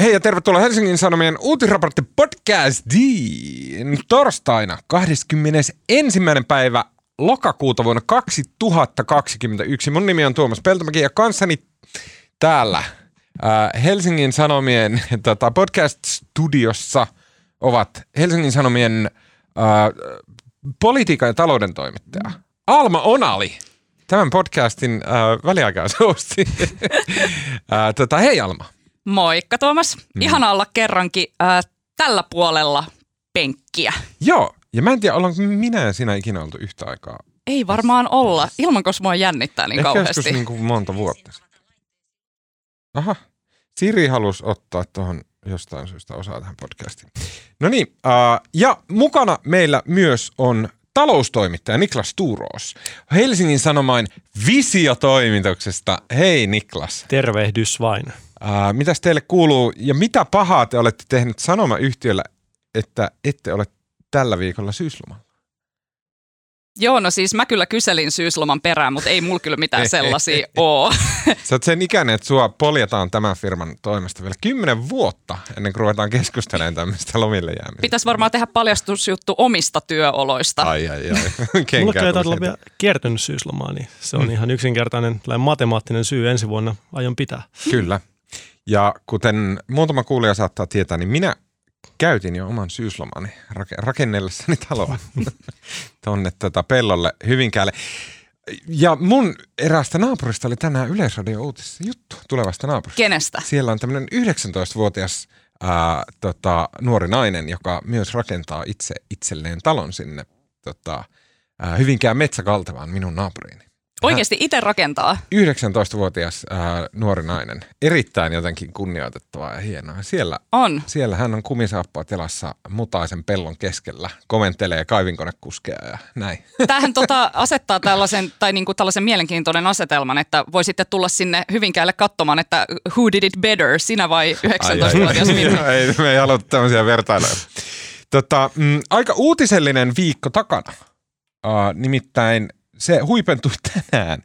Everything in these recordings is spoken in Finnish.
Hei ja tervetuloa Helsingin Sanomien uutisraportti podcastiin torstaina 21. päivä lokakuuta vuonna 2021. Mun nimi on Tuomas Peltomäki ja kanssani täällä äh, Helsingin Sanomien tota, podcast-studiossa ovat Helsingin Sanomien äh, politiikan ja talouden toimittaja Alma Onali. Tämän podcastin äh, väliaikaishosti. äh, tota, hei Alma. Moikka Tuomas. Mm. Ihana olla kerrankin äh, tällä puolella penkkiä. Joo, ja mä en tiedä, ollaanko minä ja sinä ikinä oltu yhtä aikaa. Ei varmaan olla, ilman koska mua jännittää niin Ehkä kauheasti. joskus niin kuin monta vuotta. Aha, Siri halusi ottaa tuohon jostain syystä osaa tähän podcastiin. No niin, äh, ja mukana meillä myös on taloustoimittaja Niklas Tuuros. Helsingin Sanomain visiotoimituksesta. Hei Niklas. Tervehdys vain. Äh, mitäs teille kuuluu ja mitä pahaa te olette tehneet sanomayhtiöllä, että ette ole tällä viikolla syyslomalla? Joo, no siis mä kyllä kyselin syysloman perään, mutta ei mulla kyllä mitään sellaisia oo. Sä oot sen ikäinen, että sua poljetaan tämän firman toimesta vielä kymmenen vuotta ennen kuin ruvetaan keskustelemaan tämmöistä lomille jäämistä. Pitäisi varmaan tehdä paljastusjuttu omista työoloista. Ai ai ai. Mulla Kenkää ei taida tuli olla sieltä. vielä kiertänyt syyslomaa, niin se on mm. ihan yksinkertainen matemaattinen syy ensi vuonna aion pitää. Kyllä. Ja kuten muutama kuulija saattaa tietää, niin minä käytin jo oman syyslomani rake- rakennellessani taloa tonne tota pellolle Hyvinkäälle. Ja mun eräästä naapurista oli tänään Yleisradio uutisissa juttu tulevasta naapurista. Kenestä? Siellä on tämmöinen 19-vuotias ää, tota, nuori nainen, joka myös rakentaa itse itselleen talon sinne tota, ää, Hyvinkään metsäkaltavaan minun naapuriini. Oikeasti itse rakentaa. 19-vuotias ää, nuori nainen. Erittäin jotenkin kunnioitettavaa ja hienoa. Siellä, On. siellä hän on kumisaappaat jalassa mutaisen pellon keskellä, komentelee kaivinkonekuskeja ja näin. Tämähän tota asettaa tällaisen, tai niinku tällaisen mielenkiintoinen asetelman, että voi sitten tulla sinne Hyvinkäälle katsomaan, että who did it better, sinä vai 19-vuotias minä? ei, me ei haluta tämmöisiä vertailuja. Tota, mm, aika uutisellinen viikko takana. Uh, nimittäin se huipentui tänään,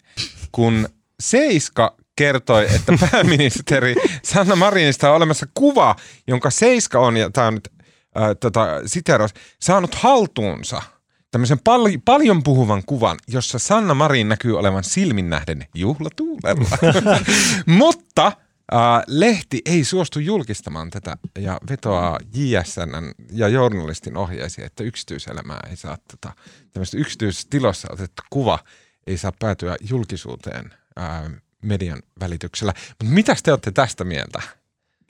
kun Seiska kertoi, että pääministeri Sanna Marinista on olemassa kuva, jonka Seiska on, ja tämä on nyt äh, tota, siteeraus, saanut haltuunsa tämmöisen pal- paljon puhuvan kuvan, jossa Sanna Marin näkyy olevan silmin nähden juhlatuulella. Mutta äh, lehti ei suostu julkistamaan tätä ja vetoaa JSN ja journalistin ohjeisiin, että yksityiselämää ei saa tota, tämmöistä yksityisessä tilassa otettu kuva ei saa päätyä julkisuuteen ää, median välityksellä. Mutta mitä te olette tästä mieltä?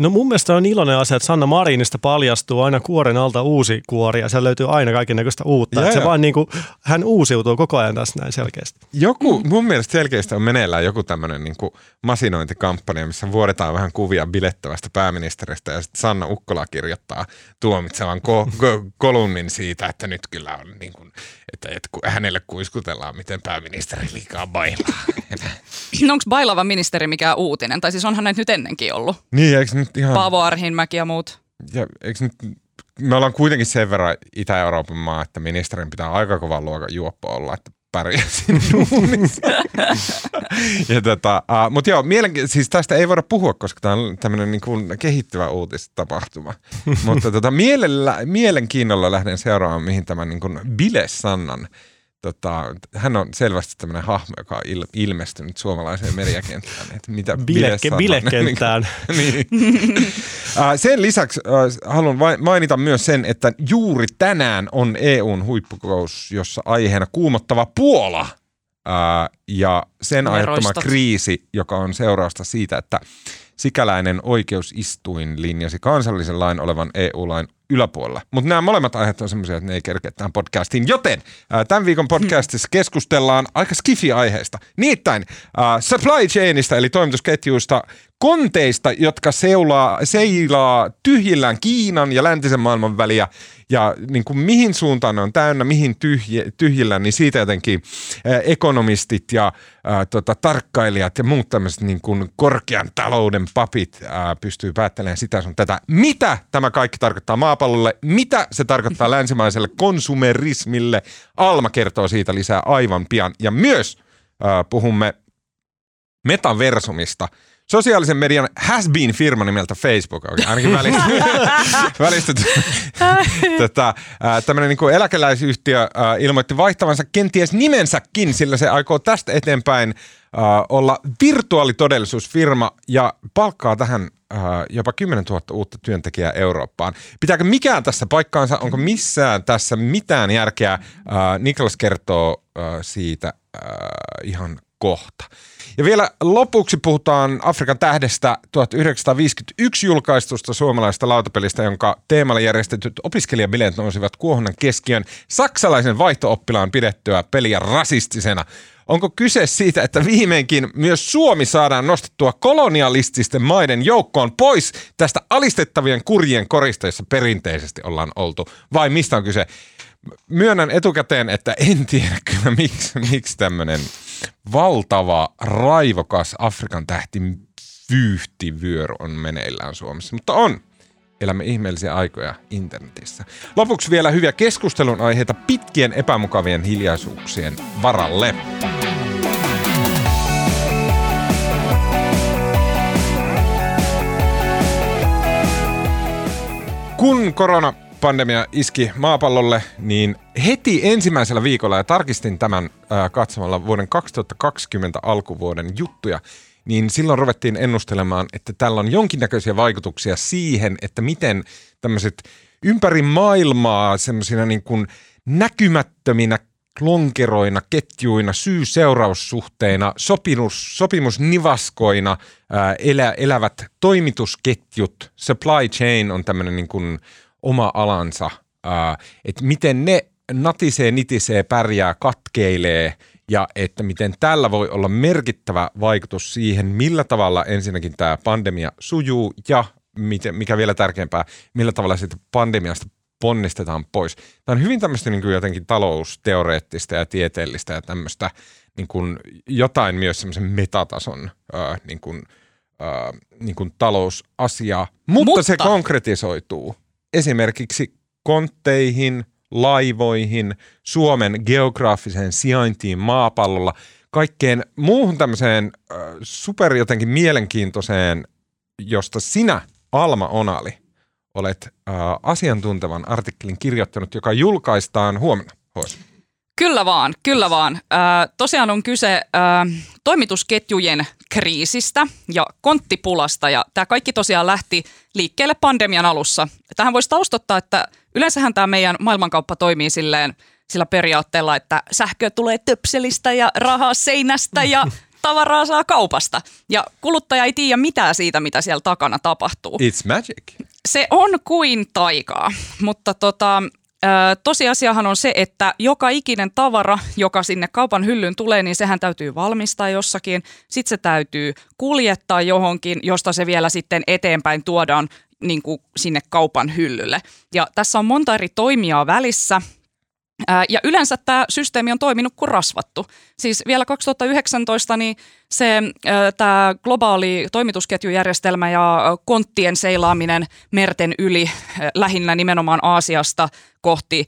No mun mielestä on iloinen asia, että Sanna Marinista paljastuu aina kuoren alta uusi kuori ja siellä löytyy aina kaikennäköistä uutta. Joo, Että se joo. vaan niin kuin, hän uusiutuu koko ajan tässä näin selkeästi. Joku, mun mielestä selkeästi on meneillään joku tämmöinen niin masinointikampanja, missä vuodetaan vähän kuvia bilettävästä pääministeristä ja sitten Sanna Ukkola kirjoittaa tuomitsevan ko- ko- kolumnin siitä, että nyt kyllä on niin kuin, että, että ku- hänelle kuiskutellaan, miten pääministeri liikaa bailaa. No onko bailava ministeri mikään uutinen? Tai siis onhan näitä nyt ennenkin ollut. niin, eikö nyt ihan... Paavo Arhinmäki ja muut. ja eikö nyt, me ollaan kuitenkin sen verran Itä-Euroopan maa, että ministerin pitää aika kovan luokan juoppo olla, että pärjää siinä duunissa. ja tota, uh, mutta joo, mielenki- siis tästä ei voida puhua, koska tämä on tämmöinen niin kuin kehittyvä uutistapahtuma. mutta tota, mielellä, mielenkiinnolla lähden seuraamaan, mihin tämän niin kuin Bile Sannan Tota, hän on selvästi tämmöinen hahmo, joka on il- ilmestynyt suomalaiseen mediakenttään. Että mitä Bile Bileke, Sanna- bilekenttään. niin. Sen lisäksi haluan mainita myös sen, että juuri tänään on EUn huippukokous, jossa aiheena kuumottava Puola ja sen aiheuttama kriisi, joka on seurausta siitä, että sikäläinen oikeusistuin linjasi kansallisen lain olevan EU-lain yläpuolella. Mutta nämä molemmat aiheet on semmoisia, että ne ei kerkeä tähän podcastiin. Joten ää, tämän viikon podcastissa keskustellaan aika skifi-aiheesta. Niittäin ää, supply chainista eli toimitusketjuista, konteista, jotka seulaa, seilaa tyhjillään Kiinan ja läntisen maailman väliä ja niin kuin mihin suuntaan ne on täynnä, mihin tyhji, tyhjillään, niin siitä jotenkin ää, ekonomistit ja ää, tota, tarkkailijat ja muut tämmöiset niin kuin korkean talouden papit ää, pystyy päättelemään sitä sun tätä. Mitä tämä kaikki tarkoittaa maapallolle? Mitä se tarkoittaa länsimaiselle konsumerismille? Alma kertoo siitä lisää aivan pian. Ja myös ää, puhumme metaversumista, sosiaalisen median has been firma nimeltä Facebook, okay, ainakin välistä, välistä tota, tämmöinen niin kuin eläkeläisyhtiö ilmoitti vaihtavansa kenties nimensäkin, sillä se aikoo tästä eteenpäin olla virtuaalitodellisuusfirma ja palkkaa tähän jopa 10 000 uutta työntekijää Eurooppaan. Pitääkö mikään tässä paikkaansa? Onko missään tässä mitään järkeä? Niklas kertoo siitä ihan kohta. Ja vielä lopuksi puhutaan Afrikan tähdestä 1951 julkaistusta suomalaista lautapelistä, jonka teemalle järjestetyt opiskelijabileet nousivat kuohunnan keskiön saksalaisen vaihtooppilaan pidettyä peliä rasistisena. Onko kyse siitä, että viimeinkin myös Suomi saadaan nostettua kolonialististen maiden joukkoon pois tästä alistettavien kurjien koristeissa perinteisesti ollaan oltu? Vai mistä on kyse? Myönnän etukäteen, että en tiedä kyllä miksi, miksi tämmöinen valtava, raivokas Afrikan tähti vyyhtivyöry on meneillään Suomessa. Mutta on. Elämme ihmeellisiä aikoja internetissä. Lopuksi vielä hyviä keskustelun aiheita pitkien epämukavien hiljaisuuksien varalle. Kun korona pandemia iski maapallolle, niin heti ensimmäisellä viikolla, ja tarkistin tämän äh, katsomalla vuoden 2020 alkuvuoden juttuja, niin silloin ruvettiin ennustelemaan, että tällä on jonkinnäköisiä vaikutuksia siihen, että miten tämmöiset ympäri maailmaa semmoisina niin kuin näkymättöminä lonkeroina, ketjuina, syy-seuraussuhteina, sopimus, sopimusnivaskoina ää, elä, elävät toimitusketjut, supply chain on tämmöinen niin kuin oma alansa, että miten ne natisee, nitisee, pärjää, katkeilee ja että miten tällä voi olla merkittävä vaikutus siihen, millä tavalla ensinnäkin tämä pandemia sujuu ja miten, mikä vielä tärkeämpää, millä tavalla siitä pandemiasta ponnistetaan pois. Tämä on hyvin tämmöistä niin kuin jotenkin talousteoreettista ja tieteellistä ja tämmöistä niin kuin jotain myös semmoisen metatason ää, niin kuin, ää, niin kuin talousasiaa, mutta, mutta se konkretisoituu esimerkiksi kontteihin, laivoihin, Suomen geografiseen sijaintiin maapallolla, kaikkeen muuhun tämmöiseen äh, super jotenkin mielenkiintoiseen, josta sinä, Alma Onali, olet äh, asiantuntevan artikkelin kirjoittanut, joka julkaistaan huomenna. Hois. Kyllä vaan, kyllä vaan. Äh, tosiaan on kyse äh, toimitusketjujen kriisistä ja konttipulasta ja tämä kaikki tosiaan lähti liikkeelle pandemian alussa. Tähän voisi taustottaa, että yleensähän tämä meidän maailmankauppa toimii silleen sillä periaatteella, että sähkö tulee töpselistä ja rahaa seinästä ja tavaraa saa kaupasta. Ja kuluttaja ei tiedä mitään siitä, mitä siellä takana tapahtuu. It's magic. Se on kuin taikaa, mutta tota, tosiasiahan on se, että joka ikinen tavara, joka sinne kaupan hyllyyn tulee, niin sehän täytyy valmistaa jossakin. Sitten se täytyy kuljettaa johonkin, josta se vielä sitten eteenpäin tuodaan niin kuin sinne kaupan hyllylle. Ja tässä on monta eri toimijaa välissä. Ja yleensä tämä systeemi on toiminut kuin rasvattu. Siis vielä 2019 niin se tämä globaali toimitusketjujärjestelmä ja konttien seilaaminen merten yli lähinnä nimenomaan Aasiasta kohti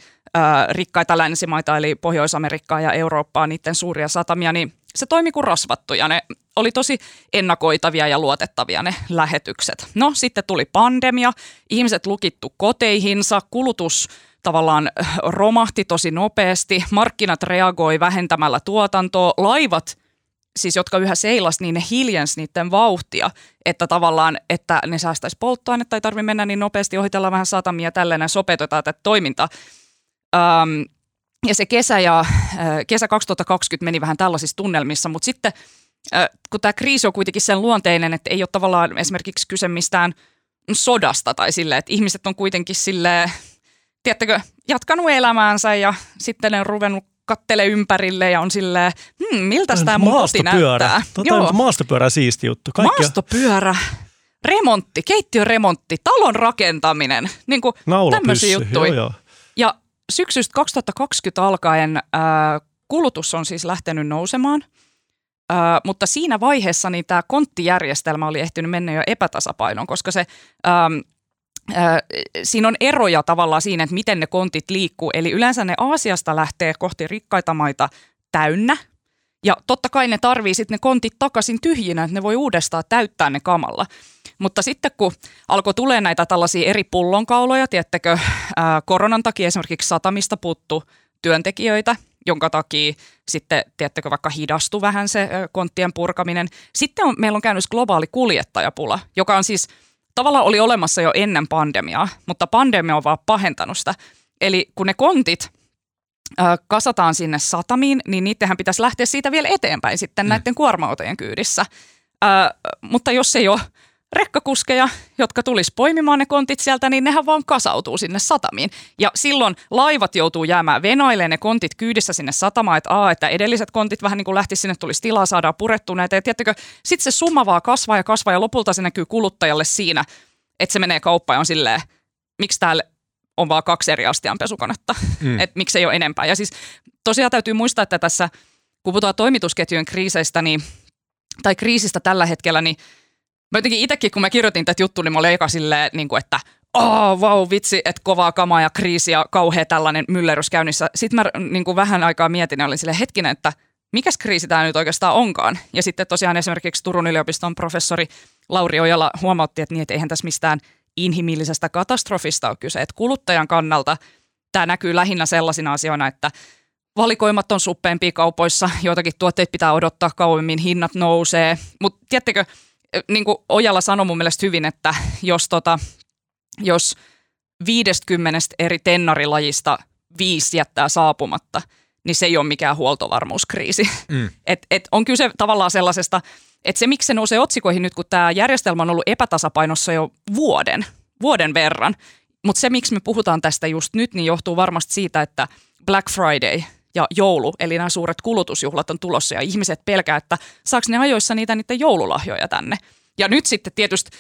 rikkaita länsimaita eli Pohjois-Amerikkaa ja Eurooppaa, niiden suuria satamia, niin se toimi kuin rasvattu ja ne oli tosi ennakoitavia ja luotettavia ne lähetykset. No sitten tuli pandemia, ihmiset lukittu koteihinsa, kulutus tavallaan romahti tosi nopeasti, markkinat reagoi vähentämällä tuotantoa, laivat siis jotka yhä seilas, niin ne hiljens niiden vauhtia, että tavallaan, että ne säästäisi polttoainetta, ei tarvitse mennä niin nopeasti, ohitella vähän satamia tälleen, sopeutetaan tätä toimintaa. Ja se kesä, ja, äh, kesä 2020 meni vähän tällaisissa tunnelmissa, mutta sitten äh, kun tämä kriisi on kuitenkin sen luonteinen, että ei ole tavallaan esimerkiksi kyse mistään sodasta tai silleen, että ihmiset on kuitenkin silleen, tiedättekö, jatkanut elämäänsä ja sitten ne on ruvennut kattele ympärille ja on silleen, hmm, miltä tämä mun koti näyttää. Tota Joo. maastopyörä siisti juttu. Kaikki... Maastopyörä, remontti, keittiöremontti, talon rakentaminen, niin kuin tämmöisiä juttuja. Joo, joo. Syksystä 2020 alkaen äh, kulutus on siis lähtenyt nousemaan, äh, mutta siinä vaiheessa niin tämä konttijärjestelmä oli ehtinyt mennä jo epätasapainoon, koska se ähm, siinä on eroja tavallaan siinä, että miten ne kontit liikkuu. Eli yleensä ne Aasiasta lähtee kohti rikkaita maita täynnä Ja totta kai ne tarvii sitten ne kontit takaisin tyhjinä, että ne voi uudestaan täyttää ne kamalla. Mutta sitten kun alkoi tulee näitä tällaisia eri pullonkauloja, tiettäkö, ää, koronan takia esimerkiksi satamista puuttu työntekijöitä, jonka takia sitten, tiettäkö, vaikka hidastui vähän se konttien purkaminen. Sitten on, meillä on käynyt globaali kuljettajapula, joka on siis tavallaan oli olemassa jo ennen pandemiaa, mutta pandemia on vaan pahentanut sitä. Eli kun ne kontit kasataan sinne satamiin, niin niittenhän pitäisi lähteä siitä vielä eteenpäin sitten mm. näiden kuorma kyydissä. Ö, mutta jos ei ole rekkakuskeja, jotka tulisi poimimaan ne kontit sieltä, niin nehän vaan kasautuu sinne satamiin. Ja silloin laivat joutuu jäämään venoille ne kontit kyydissä sinne satamaan, että, a, että edelliset kontit vähän niin kuin lähti sinne, tulisi tilaa, saadaan purettua näitä. Ja tiedättekö, sitten se summa vaan kasvaa ja kasvaa ja lopulta se näkyy kuluttajalle siinä, että se menee kauppaan ja on silleen, miksi täällä on vaan kaksi eri astianpesukonetta, mm. että miksi ei ole enempää. Ja siis tosiaan täytyy muistaa, että tässä kun puhutaan toimitusketjujen kriiseistä, niin, tai kriisistä tällä hetkellä, niin Mä jotenkin itsekin, kun mä kirjoitin tätä juttua, niin mä olin eka silleen, niin kuin, että oh, vau, vitsi, että kovaa kamaa ja kriisi ja kauhea tällainen myllerys käynnissä. Sitten mä niin kuin vähän aikaa mietin ja olin silleen hetkinen, että mikä kriisi tämä nyt oikeastaan onkaan. Ja sitten tosiaan esimerkiksi Turun yliopiston professori Lauri Ojala huomautti, että, niin, että eihän tässä mistään inhimillisestä katastrofista ole kyse. Että kuluttajan kannalta tämä näkyy lähinnä sellaisina asioina, että valikoimat on suppeempia kaupoissa, joitakin tuotteita pitää odottaa kauemmin, hinnat nousee. Mutta tiedättekö, niin kuin Ojala sanoi mun mielestä hyvin, että jos, tota, jos 50 eri tennarilajista viisi jättää saapumatta, niin se ei ole mikään huoltovarmuuskriisi. Mm. Et, et on kyse tavallaan sellaisesta, että se miksi se nousee otsikoihin nyt, kun tämä järjestelmä on ollut epätasapainossa jo vuoden, vuoden verran. Mutta se, miksi me puhutaan tästä just nyt, niin johtuu varmasti siitä, että Black Friday – ja joulu, eli nämä suuret kulutusjuhlat on tulossa ja ihmiset pelkää, että saako ne ajoissa niitä niiden joululahjoja tänne. Ja nyt sitten tietysti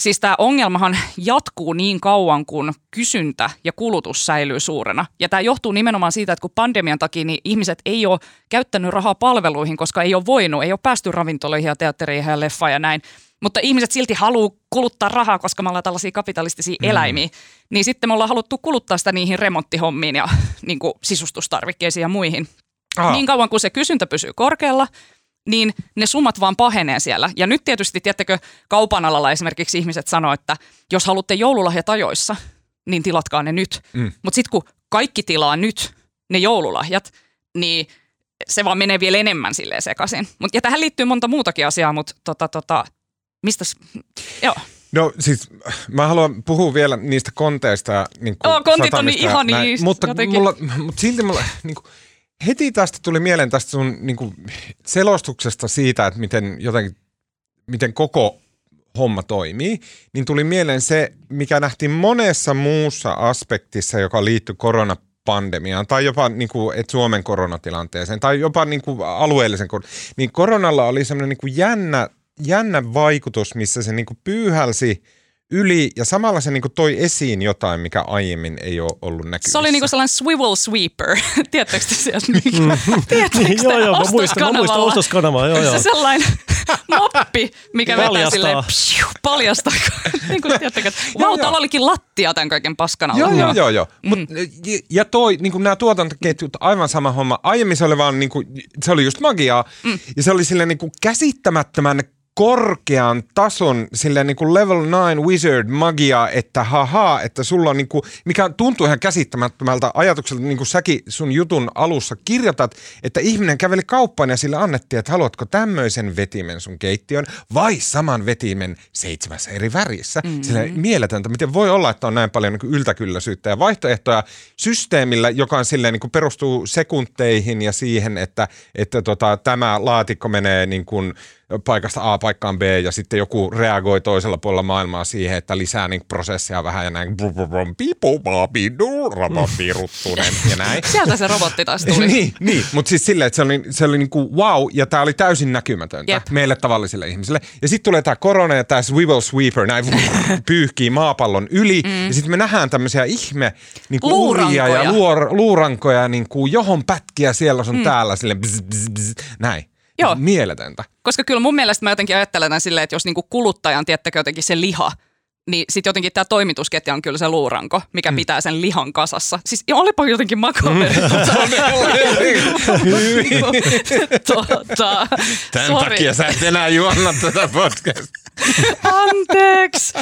Siis tämä ongelmahan jatkuu niin kauan, kun kysyntä ja kulutus säilyy suurena. Ja tämä johtuu nimenomaan siitä, että kun pandemian takia niin ihmiset ei ole käyttänyt rahaa palveluihin, koska ei ole voinut, ei ole päästy ravintoloihin ja teattereihin ja leffaan ja näin mutta ihmiset silti haluaa kuluttaa rahaa, koska me ollaan tällaisia kapitalistisia mm. eläimiä, niin sitten me ollaan haluttu kuluttaa sitä niihin remonttihommiin ja niin kuin sisustustarvikkeisiin ja muihin. Aha. Niin kauan kuin se kysyntä pysyy korkealla, niin ne summat vaan pahenee siellä. Ja nyt tietysti, tiedättekö, kaupan alalla esimerkiksi ihmiset sanoo, että jos haluatte joululahjat ajoissa, niin tilatkaa ne nyt. Mm. Mutta sitten kun kaikki tilaa nyt ne joululahjat, niin se vaan menee vielä enemmän silleen sekaisin. Mut, ja tähän liittyy monta muutakin asiaa, mutta tota, tota, Mistä, joo. No siis mä haluan puhua vielä niistä konteista. Niin kuin oh, kontit on niin ihan niin mutta, mulla, mutta silti mulla niin kuin, heti tästä tuli mieleen tästä sun niin kuin, selostuksesta siitä, että miten jotenkin, miten koko homma toimii, niin tuli mieleen se, mikä nähtiin monessa muussa aspektissa, joka liittyy koronapandemiaan tai jopa niin kuin, et Suomen koronatilanteeseen tai jopa niin kuin, alueellisen niin koronalla oli semmoinen niin kuin jännä jännä vaikutus, missä se niinku pyyhälsi yli ja samalla se niinku toi esiin jotain, mikä aiemmin ei ole ollut näkyvissä. Se oli niinku sellainen swivel sweeper. Tiedättekö te sieltä? Tiedättekö te joo, joo, mä muistan, mä muistan ostoskanavaa. Joo, joo. Se sellainen moppi, mikä vetää silleen psiu, paljastaa. niin kuin, tiedättekö, vau, täällä olikin lattia tämän kaiken paskan alla. Joo, joo, joo. joo. Mm. Mut, ja, ja toi, niin kuin nämä tuotantoketjut, aivan sama homma. Aiemmin se oli vaan, niin kuin, se oli just magiaa. Mm. Ja se oli silleen niin kuin käsittämättömän korkean tason silleen niin kuin level 9 wizard magia, että haha, että sulla on niin kuin, mikä tuntuu ihan käsittämättömältä ajatukselta, niin kuin säkin sun jutun alussa kirjoitat, että ihminen käveli kauppaan ja sille annettiin, että haluatko tämmöisen vetimen sun keittiön vai saman vetimen seitsemässä eri värissä. Mm-hmm. Sillä mieletöntä, miten voi olla, että on näin paljon niin yltäkylläisyyttä ja vaihtoehtoja systeemillä, joka on silleen niin kuin perustuu sekunteihin ja siihen, että, että tota, tämä laatikko menee niin kuin paikasta A paikkaan B ja sitten joku reagoi toisella puolella maailmaa siihen, että lisää niin prosessia vähän ja näin robottiruttunen ja näin. Sieltä se robotti taas tuli. niin, niin. mutta siis silleen, että se oli, se oli niin kuin wow ja tämä oli täysin näkymätöntä Jep. meille tavallisille ihmisille. Ja sitten tulee tämä korona ja tämä swivel sweeper, näin pyyhkii maapallon yli mm. ja sitten me nähdään tämmöisiä ihme niin kuin luurankoja. ja luor, luurankoja, niin kuin johon pätkiä siellä on mm. täällä, silleen bzz, bzz, bzz, näin. Joo. Mieletöntä. Koska kyllä mun mielestä mä jotenkin ajattelen silleen, että jos niinku kuluttajan, tiettäkö jotenkin se liha, niin sitten jotenkin tämä toimitusketja on kyllä se luuranko, mikä mm. pitää sen lihan kasassa. Siis olipa jotenkin makoinen. tota, Tämän sorry. takia sä et enää juonna tätä podcastia. Anteeksi.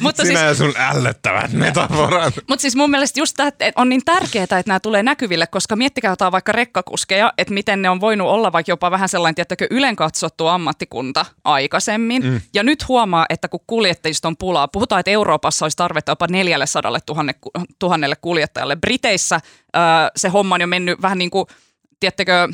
mutta Sinä siis, ja sun ällöttävät metaforat. Mutta siis mun mielestä just tämä on niin tärkeää, että nämä tulee näkyville, koska miettikää jotain vaikka rekkakuskeja, että miten ne on voinut olla vaikka jopa vähän sellainen, tiettäkö, ylen katsottu ammattikunta aikaisemmin. Mm. Ja nyt huomaa, että kun kuljettajista on pulaa, puhutaan, että Euroopassa olisi tarvetta jopa 400 000 kuljettajalle. Briteissä äh, se homma on jo mennyt vähän niin kuin, tiettäkö,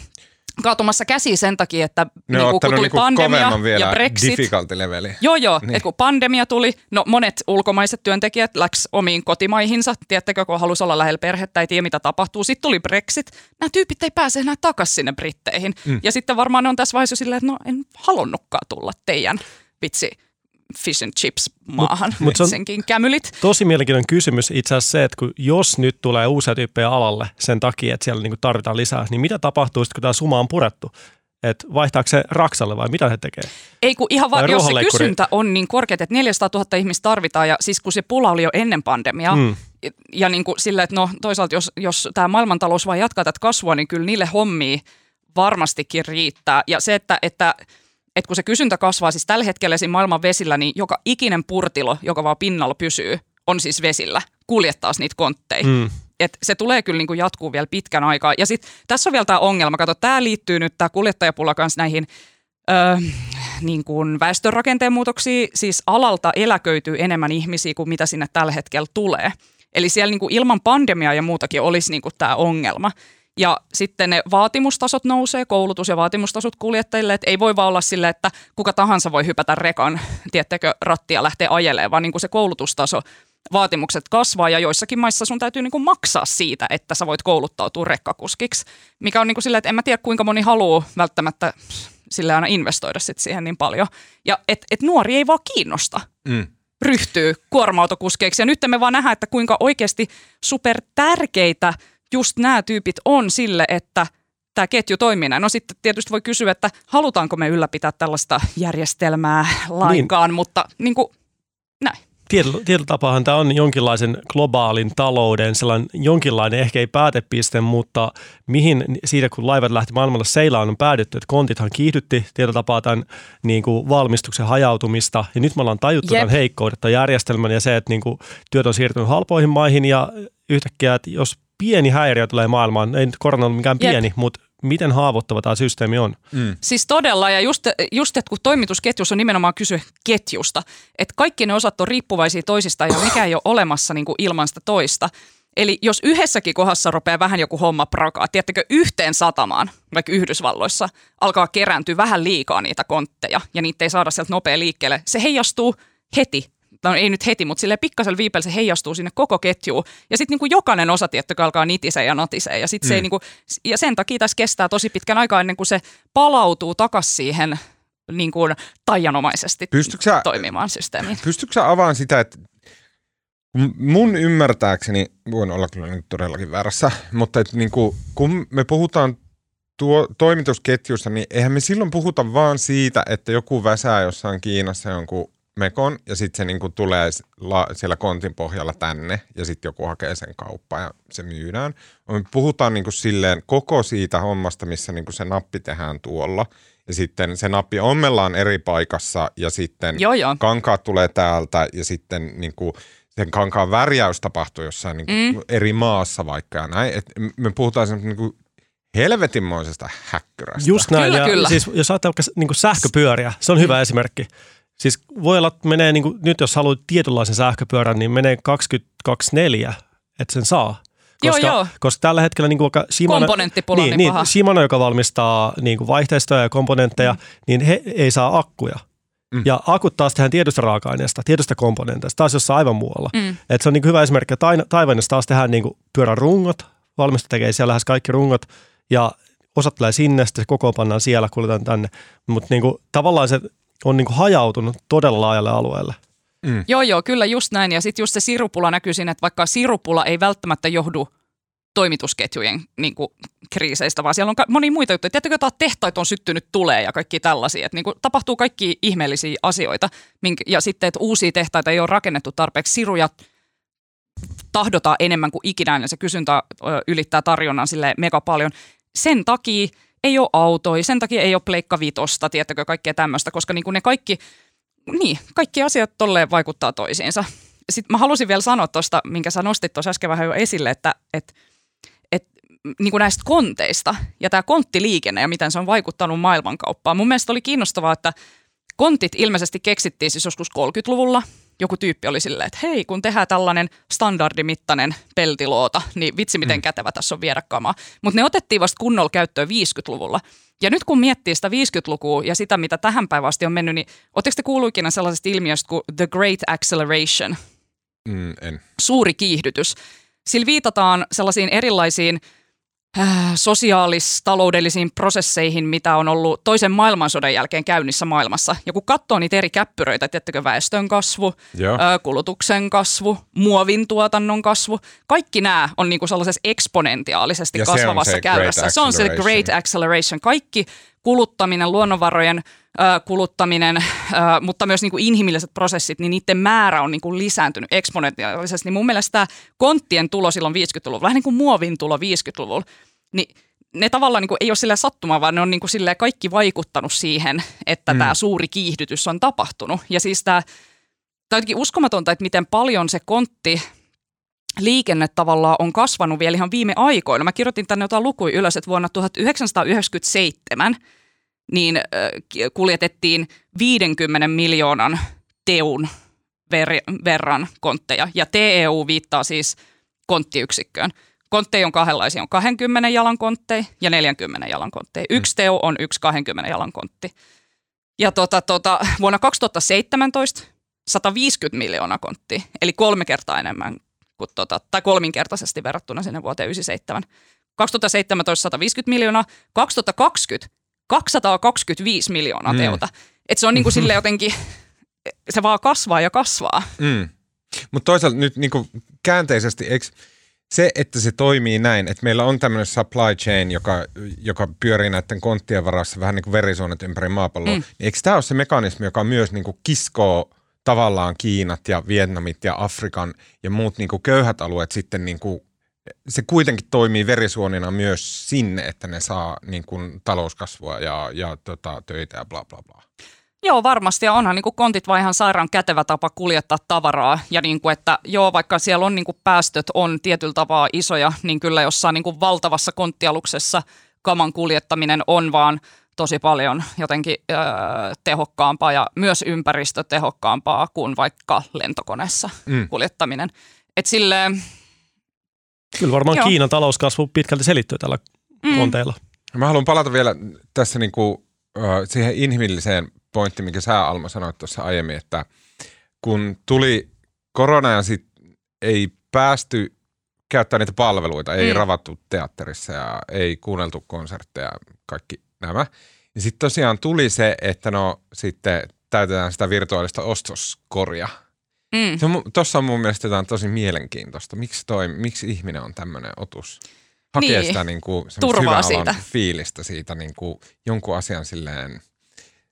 kaatumassa käsi sen takia, että ne niin kun tuli niinku pandemia ja Brexit. leveli. Joo, joo. Niin. Et kun pandemia tuli, no monet ulkomaiset työntekijät läks omiin kotimaihinsa, tiedättekö, kun halusi olla lähellä perhettä, ei tiedä mitä tapahtuu. Sitten tuli Brexit. Nämä tyypit ei pääse enää takaisin sinne Britteihin. Mm. Ja sitten varmaan ne on tässä vaiheessa silleen, että no en halunnutkaan tulla teidän vitsi fish and chips maahan, mut, mut senkin kämylit. Tosi mielenkiintoinen kysymys itse asiassa se, että kun jos nyt tulee uusia tyyppejä alalle sen takia, että siellä niinku tarvitaan lisää, niin mitä tapahtuu sitten, kun tämä suma on purettu? että vaihtaako se Raksalle vai mitä he tekee? Ei kun ihan vaan, jos se kysyntä on niin korkea, että 400 000 ihmistä tarvitaan ja siis kun se pula oli jo ennen pandemiaa, mm. ja niin kuin sille, että no toisaalta jos, jos tämä maailmantalous vaan jatkaa tätä kasvua, niin kyllä niille hommia varmastikin riittää. Ja se, että, että että kun se kysyntä kasvaa, siis tällä hetkellä siinä maailman vesillä, niin joka ikinen purtilo, joka vaan pinnalla pysyy, on siis vesillä, kuljettaa niitä kontteja. Mm. Et se tulee kyllä niin kuin jatkuu vielä pitkän aikaa. Ja sitten tässä on vielä tämä ongelma. Kato, tämä liittyy nyt tämä kuljettajapula kanssa näihin öö, niin kuin väestörakenteen muutoksiin. Siis alalta eläköityy enemmän ihmisiä kuin mitä sinne tällä hetkellä tulee. Eli siellä niin kuin ilman pandemiaa ja muutakin olisi niin kuin tämä ongelma. Ja sitten ne vaatimustasot nousee, koulutus- ja vaatimustasot kuljettajille, että ei voi vaan olla sille, että kuka tahansa voi hypätä rekan, tiettekö, rattia lähteä ajelemaan, vaan niin kuin se koulutustaso vaatimukset kasvaa ja joissakin maissa sun täytyy niin kuin maksaa siitä, että sä voit kouluttautua rekkakuskiksi, mikä on niin kuin sillä, että en mä tiedä kuinka moni haluaa välttämättä sille aina investoida sit siihen niin paljon. Ja et, et nuori ei vaan kiinnosta. Mm ryhtyy kuorma-autokuskeiksi. Ja nyt me vaan nähdään, että kuinka oikeasti super tärkeitä just nämä tyypit on sille, että tämä ketju toimii näin. No sitten tietysti voi kysyä, että halutaanko me ylläpitää tällaista järjestelmää lainkaan, niin. mutta niin kuin, näin. Tietyllä, tietyllä tapaahan tämä on jonkinlaisen globaalin talouden sellainen jonkinlainen, ehkä ei päätepiste, mutta mihin siitä kun laivat lähti maailmalle seilaan on päädytty, että kontithan kiihdytti tietyllä tapaa tämän niin kuin valmistuksen hajautumista ja nyt me ollaan tajuttu Jep. tämän heikkoudet tämän järjestelmän ja se, että niin kuin työt on siirtynyt halpoihin maihin ja yhtäkkiä, että jos pieni häiriö tulee maailmaan, ei nyt korona ole mikään pieni, Jep. mutta miten haavoittava tämä systeemi on. Mm. Siis todella, ja just, just että kun toimitusketjussa on nimenomaan kysy ketjusta, että kaikki ne osat on riippuvaisia toisista ja mikä ei ole olemassa niin kuin ilman sitä toista. Eli jos yhdessäkin kohdassa rupeaa vähän joku homma prakaa, tiedättekö, yhteen satamaan, vaikka Yhdysvalloissa, alkaa kerääntyä vähän liikaa niitä kontteja ja niitä ei saada sieltä nopea liikkeelle, se heijastuu heti no ei nyt heti, mutta sille pikkasen viipellä se heijastuu sinne koko ketjuun. Ja sitten niin jokainen osa, tietty, alkaa nitisee ja natisee. Ja, sit mm. se ei, niin kuin, ja sen takia tässä kestää tosi pitkän aikaa ennen kuin se palautuu takaisin siihen niin kuin taianomaisesti sä, toimimaan systeemiin. Pystytkö avaan sitä, että mun ymmärtääkseni, voin olla kyllä nyt todellakin väärässä, mutta että niin kuin, kun me puhutaan tuo, toimitusketjussa, niin eihän me silloin puhuta vaan siitä, että joku väsää jossain Kiinassa jonkun mekon ja sitten se niinku tulee la, siellä kontin pohjalla tänne ja sitten joku hakee sen kauppaan ja se myydään. Me puhutaan niinku silleen koko siitä hommasta, missä niinku se nappi tehdään tuolla ja sitten se nappi ommellaan eri paikassa ja sitten joo, joo. kankaat tulee täältä ja sitten niinku sen kankaan värjäys tapahtuu jossain niinku mm. eri maassa vaikka ja näin. Et me puhutaan sen niinku helvetinmoisesta häkkyrästä. Just näin. Kyllä, ja kyllä. Siis, jos ajattelee vaikka niin sähköpyöriä, se on hyvä mm. esimerkki. Siis voi olla, että menee, niin kuin, nyt jos haluat tietynlaisen sähköpyörän, niin menee 22.4, että sen saa. Koska, joo, joo. koska tällä hetkellä niin kuin Shimano, Komponenttipula niin, niin, niin Shimano, joka valmistaa niin kuin vaihteistoja ja komponentteja, mm. niin he ei saa akkuja. Mm. Ja akut taas tehdään tietystä raaka-aineesta, tietystä komponenteista, taas jossain aivan muualla. Mm. Et se on niin kuin hyvä esimerkki, että Taiwanissa taas tehdään niin kuin pyörän rungot, valmistaja tekee siellä lähes kaikki rungot, ja osat tulee sinne, sitten se koko pannaan siellä, kuljetaan tänne. Mutta niin tavallaan se on niin kuin hajautunut todella laajalle alueelle. Mm. Joo, joo, kyllä just näin. Ja sitten just se sirupula näkyy siinä, että vaikka sirupula ei välttämättä johdu toimitusketjujen niin kuin, kriiseistä, vaan siellä on ka- moni muita juttuja. Tiedättekö, että tehtaita on syttynyt tulee ja kaikki tällaisia. Että, niin kuin, tapahtuu kaikki ihmeellisiä asioita. Minkä, ja sitten, että uusia tehtaita ei ole rakennettu tarpeeksi. Siruja tahdotaan enemmän kuin ikinä, ja se kysyntä ylittää tarjonnan sille mega paljon. Sen takia ei ole autoja, sen takia ei ole pleikka vitosta, tiedättekö, kaikkea tämmöistä, koska niin kuin ne kaikki, niin, kaikki asiat tolleen vaikuttaa toisiinsa. Sitten mä halusin vielä sanoa tuosta, minkä sä nostit tuossa äsken vähän jo esille, että, että, että niin kuin näistä konteista ja tämä konttiliikenne ja miten se on vaikuttanut maailmankauppaan. Mun mielestä oli kiinnostavaa, että kontit ilmeisesti keksittiin siis joskus 30-luvulla – joku tyyppi oli silleen, että hei, kun tehdään tällainen standardimittainen peltiloota, niin vitsi miten mm. kätevä tässä on viedä kamaa. Mutta ne otettiin vasta kunnolla käyttöön 50-luvulla. Ja nyt kun miettii sitä 50-lukua ja sitä, mitä tähän päivään asti on mennyt, niin oletteko te kuullut ikinä sellaisesta ilmiöstä kuin The Great Acceleration? Mm, en. Suuri kiihdytys. Sillä viitataan sellaisiin erilaisiin – sosiaalis-taloudellisiin prosesseihin, mitä on ollut toisen maailmansodan jälkeen käynnissä maailmassa. Ja kun katsoo niitä eri käppyröitä, tiettäkö väestön kasvu, Joo. Äh, kulutuksen kasvu, muovin tuotannon kasvu, kaikki nämä on niinku sellaisessa eksponentiaalisesti ja kasvavassa se käyrässä. Se on se great acceleration. Kaikki kuluttaminen, luonnonvarojen kuluttaminen, mutta myös niin kuin inhimilliset prosessit, niin niiden määrä on niin kuin lisääntynyt eksponentiaalisesti. Niin mun mielestä tämä konttien tulo silloin 50-luvulla, vähän niin kuin muovin tulo 50-luvulla, niin ne tavallaan niin kuin ei ole sillä sattumaa, vaan ne on niin kuin kaikki vaikuttanut siihen, että mm. tämä suuri kiihdytys on tapahtunut. Ja siis tämä, tämä on uskomatonta, että miten paljon se kontti liikenne tavallaan on kasvanut vielä ihan viime aikoina. Mä kirjoitin tänne jotain lukuja ylös, että vuonna 1997 niin kuljetettiin 50 miljoonan teun ver- verran kontteja. Ja TEU viittaa siis konttiyksikköön. Kontteja on kahdenlaisia, on 20 jalan kontteja ja 40 jalan kontteja. Yksi mm. teu on yksi 20 jalan kontti. Ja tota, tota, vuonna 2017 150 miljoonaa konttia, eli kolme kertaa enemmän kuin tota, tai kolminkertaisesti verrattuna sinne vuoteen 97. 2017 150 miljoonaa, 2020 225 miljoonaa mm. teota. Että se on niin kuin sille jotenkin, se vaan kasvaa ja kasvaa. Mm. Mutta toisaalta nyt niin kuin käänteisesti, eikö se, että se toimii näin, että meillä on tämmöinen supply chain, joka, joka pyörii näiden konttien varassa vähän niin kuin verisuonet ympäri maapalloa, mm. niin eikö tämä ole se mekanismi, joka myös niin kuin kiskoo tavallaan Kiinat ja Vietnamit ja Afrikan ja muut niin kuin köyhät alueet sitten niin kuin se kuitenkin toimii verisuonina myös sinne, että ne saa niin kuin talouskasvua ja, ja tota, töitä ja bla bla bla. Joo, varmasti. Ja onhan niin kuin kontit vaan ihan sairaan kätevä tapa kuljettaa tavaraa. Ja niin kuin, että joo, vaikka siellä on niin kuin päästöt on tietyllä tapaa isoja, niin kyllä jossain niin kuin valtavassa konttialuksessa kaman kuljettaminen on vaan tosi paljon jotenkin öö, tehokkaampaa ja myös ympäristötehokkaampaa kuin vaikka lentokoneessa mm. kuljettaminen. Et silleen, Kyllä varmaan Joo. Kiinan talouskasvu pitkälti selittyy tällä mm. konteilla. Mä haluan palata vielä tässä niin kuin, siihen inhimilliseen pointtiin, mikä sä Alma sanoit tuossa aiemmin, että kun tuli korona ja sit ei päästy käyttää niitä palveluita, ei mm. ravattu teatterissa ja ei kuunneltu konsertteja, kaikki nämä. Ja sitten tosiaan tuli se, että no sitten täytetään sitä virtuaalista ostoskoria – Mm. Tuossa on mun mielestä jotain tosi mielenkiintoista. Miksi, toi, miksi ihminen on tämmöinen otus? Hakee niin. sitä niin kuin, Turvaa siitä. fiilistä siitä niin kuin, jonkun asian silleen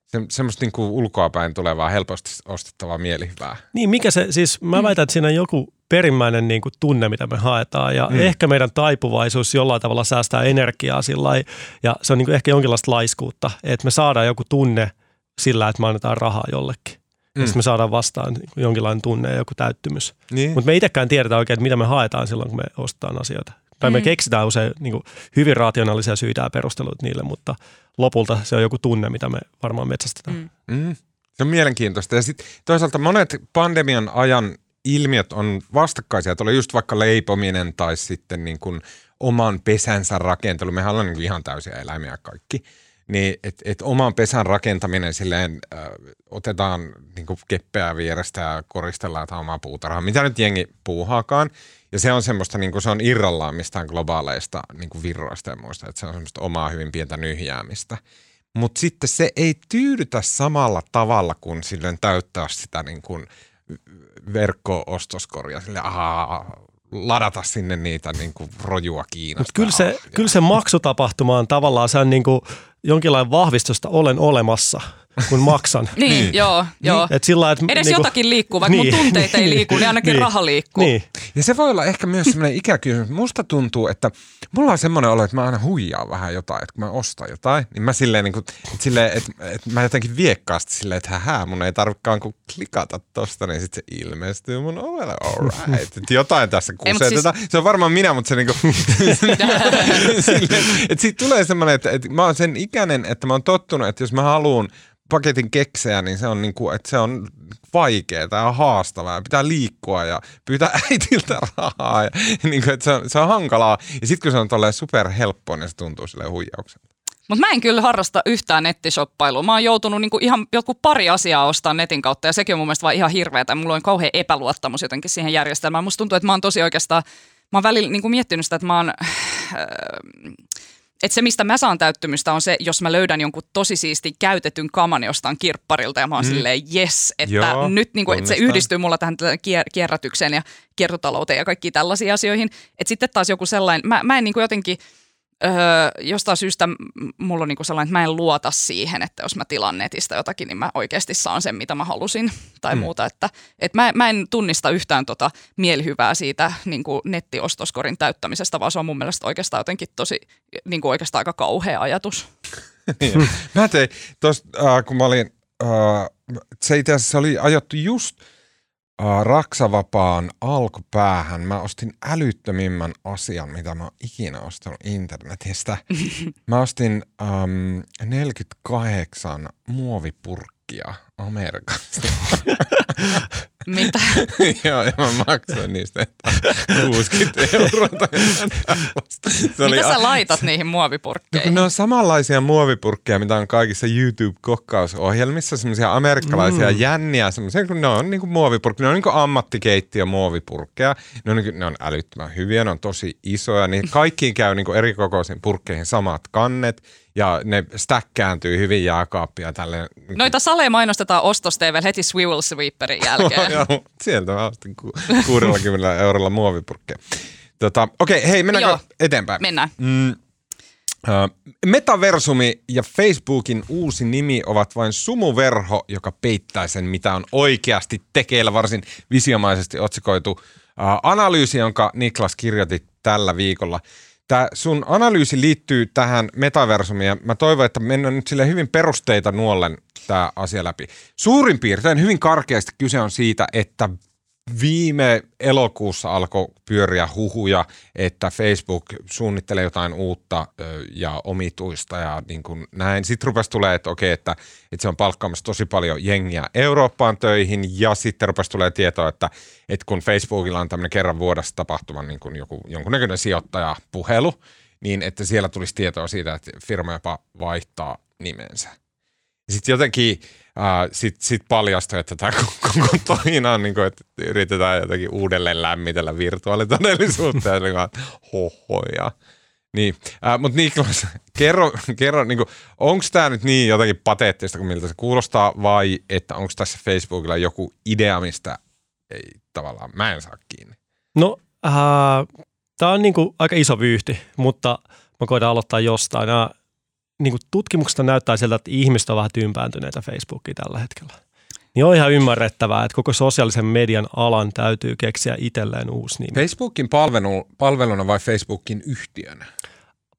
se, semmoista niin kuin ulkoapäin tulevaa, helposti ostettavaa mielihyvää. Niin, mikä se, siis mä väitän, että siinä on joku perimmäinen niin kuin tunne, mitä me haetaan ja mm. ehkä meidän taipuvaisuus jollain tavalla säästää energiaa sillä ja se on niin kuin ehkä jonkinlaista laiskuutta, että me saadaan joku tunne sillä, että me annetaan rahaa jollekin mm. ja sitten me saadaan vastaan jonkinlainen tunne ja joku täyttymys. Niin. Mutta me itsekään tiedetä oikein, että mitä me haetaan silloin, kun me ostetaan asioita. Tai mm. me keksitään usein niin kuin, hyvin rationaalisia syitä ja perusteluita niille, mutta lopulta se on joku tunne, mitä me varmaan metsästetään. Mm. Mm. Se on mielenkiintoista. Ja sitten toisaalta monet pandemian ajan ilmiöt on vastakkaisia. Tulee just vaikka leipominen tai sitten niin kuin oman pesänsä rakentelu. Mehän ollaan niin ihan täysiä eläimiä kaikki niin että et oman pesän rakentaminen silleen, äh, otetaan niin keppeää vierestä ja koristellaan tämä omaa puutarhaa, mitä nyt jengi puuhaakaan. Ja se on semmoista, niin kuin se on irrallaan mistään globaaleista niin kuin virroista ja muista, että se on semmoista omaa hyvin pientä nyhjäämistä. Mutta sitten se ei tyydytä samalla tavalla kuin silleen täyttää sitä niin kuin verkko-ostoskoria, sille ahaa, ladata sinne niitä niin kuin rojua Kiinasta. Mutta kyllä se, Ja- kyllä se maksutapahtuma on tavallaan se on niin kuin jonkinlainen vahvistusta olen olemassa, kun maksan. Niin, Niin. joo, joo. Et sillä, et Edes niinku- jotakin liikkuu, vaikka mun tunteet ei liiku, niin ainakin raha liikkuu. Niin. Ja se voi olla ehkä myös semmoinen ikäkysymys. Musta tuntuu, että mulla on semmoinen olo, että mä aina huijaan vähän jotain, että kun mä ostan jotain, niin mä silleen, niin kuin, että, silleen, että, että mä jotenkin viekkaasti silleen, että hää, mun ei tarvikaan kuin klikata tosta, niin sitten se ilmestyy mun ovelle, alright. Että jotain tässä Ei, mut kusetetaan. Se on varmaan minä, mutta se niinku, silleen, että siitä tulee semmoinen, että, että mä oon sen ikäinen, että mä oon tottunut, että jos mä haluan paketin keksejä, niin se on, niin kuin, että se on vaikeaa ja haastavaa pitää liikkua ja pyytää äitiltä rahaa. Ja, niin kuin, että se, on, se on hankalaa. Ja sitten kun se on tolleen superhelppoa, niin se tuntuu silleen huijaukselta. Mutta mä en kyllä harrasta yhtään nettisoppailua. Mä oon joutunut niinku ihan jotkut pari asiaa ostaa netin kautta ja sekin on mun mielestä vaan ihan hirveätä. Mulla on kauhean epäluottamus jotenkin siihen järjestelmään. Musta tuntuu, että mä oon tosi oikeastaan, mä oon välillä niinku miettinyt sitä, että mä oon, äh, että se mistä mä saan täyttymystä on se, jos mä löydän jonkun tosi siisti käytetyn kaman jostain kirpparilta ja mä oon mm. silleen yes, että Joo, nyt niinku, että se yhdistyy mulla tähän kier- kierrätykseen ja kiertotalouteen ja kaikkiin tällaisiin asioihin. Että sitten taas joku sellainen, mä, mä en niinku jotenkin, öö, jostain syystä mulla on niinku sellainen, että mä en luota siihen, että jos mä tilaan netistä jotakin, niin mä oikeasti saan sen, mitä mä halusin tai mm. muuta. Että, et mä, mä en tunnista yhtään tota mielihyvää siitä niinku nettiostoskorin täyttämisestä, vaan se on mun mielestä oikeastaan jotenkin tosi, niinku oikeastaan aika kauhea ajatus. Niin. mä tein, tos, äh, kun mä olin, äh, se itse asiassa oli ajottu just Raksavapaan alkupäähän. Mä ostin älyttömimmän asian, mitä mä oon ikinä ostanut internetistä. Mä ostin ähm, 48 muovipurkkia Amerikasta. Mitä? Joo, ja mä maksoin niistä että 60 euroa. Se Mitä a- sä laitat niihin No, muovipurkkeihin? kun ne on samanlaisia muovipurkkeja, mitä on kaikissa YouTube-kokkausohjelmissa, semmoisia amerikkalaisia mm. jänniä, semmoisia, kun ne on niin kuin muovipurkkeja, ne on niin kuin ammattikeittiö muovipurkkeja, ne on, niin kuin, ne on älyttömän hyviä, ne on tosi isoja, niin kaikkiin käy niin kuin eri kokoisiin purkkeihin samat kannet, ja ne stäkkääntyy hyvin jääkaappia tälleen. Niin Noita saleja mainostetaan ostosteivellä heti Swivel Sweeperin jälkeen. Joo, sieltä mä ostin ku- 60 eurolla muovipurkkeja. Tota, Okei, hei, mennäänkö Joo. eteenpäin? Mennään. Mm, Metaversumi ja Facebookin uusi nimi ovat vain sumuverho, joka peittää sen, mitä on oikeasti tekeillä. Varsin visiomaisesti otsikoitu analyysi, jonka Niklas kirjoitti tällä viikolla. Tämä sun analyysi liittyy tähän metaversumiin ja mä toivon, että mennään nyt sille hyvin perusteita nuollen tämä asia läpi. Suurin piirtein hyvin karkeasti kyse on siitä, että viime elokuussa alkoi pyöriä huhuja, että Facebook suunnittelee jotain uutta ja omituista ja niin kuin näin. Sitten rupesi tulee, että okei, että, että se on palkkaamassa tosi paljon jengiä Eurooppaan töihin ja sitten rupesi tulee tietoa, että, että kun Facebookilla on tämmöinen kerran vuodessa tapahtuva niin kuin joku, jonkunnäköinen sijoittajapuhelu, niin että siellä tulisi tietoa siitä, että firma jopa vaihtaa nimensä. Sitten jotenkin äh, sit, sit paljastui, että tämä koko toina on, niin kuin, että yritetään jotenkin uudelleen lämmitellä virtuaalitodellisuutta ja niin kuin, hohoja. Niin, äh, mutta Niklas, kerro, kerro niin onko tämä nyt niin jotenkin pateettista kuin miltä se kuulostaa vai että onko tässä Facebookilla joku idea, mistä ei tavallaan mä en saa kiinni? No, äh, tämä on niinku aika iso vyyhti, mutta mä koitan aloittaa jostain. Nämä niinku tutkimuksesta näyttää siltä, että ihmiset on vähän tympääntyneitä Facebookiin tällä hetkellä. Niin on ihan ymmärrettävää, että koko sosiaalisen median alan täytyy keksiä itselleen uusi nimi. Facebookin palvelu, palveluna vai Facebookin yhtiönä?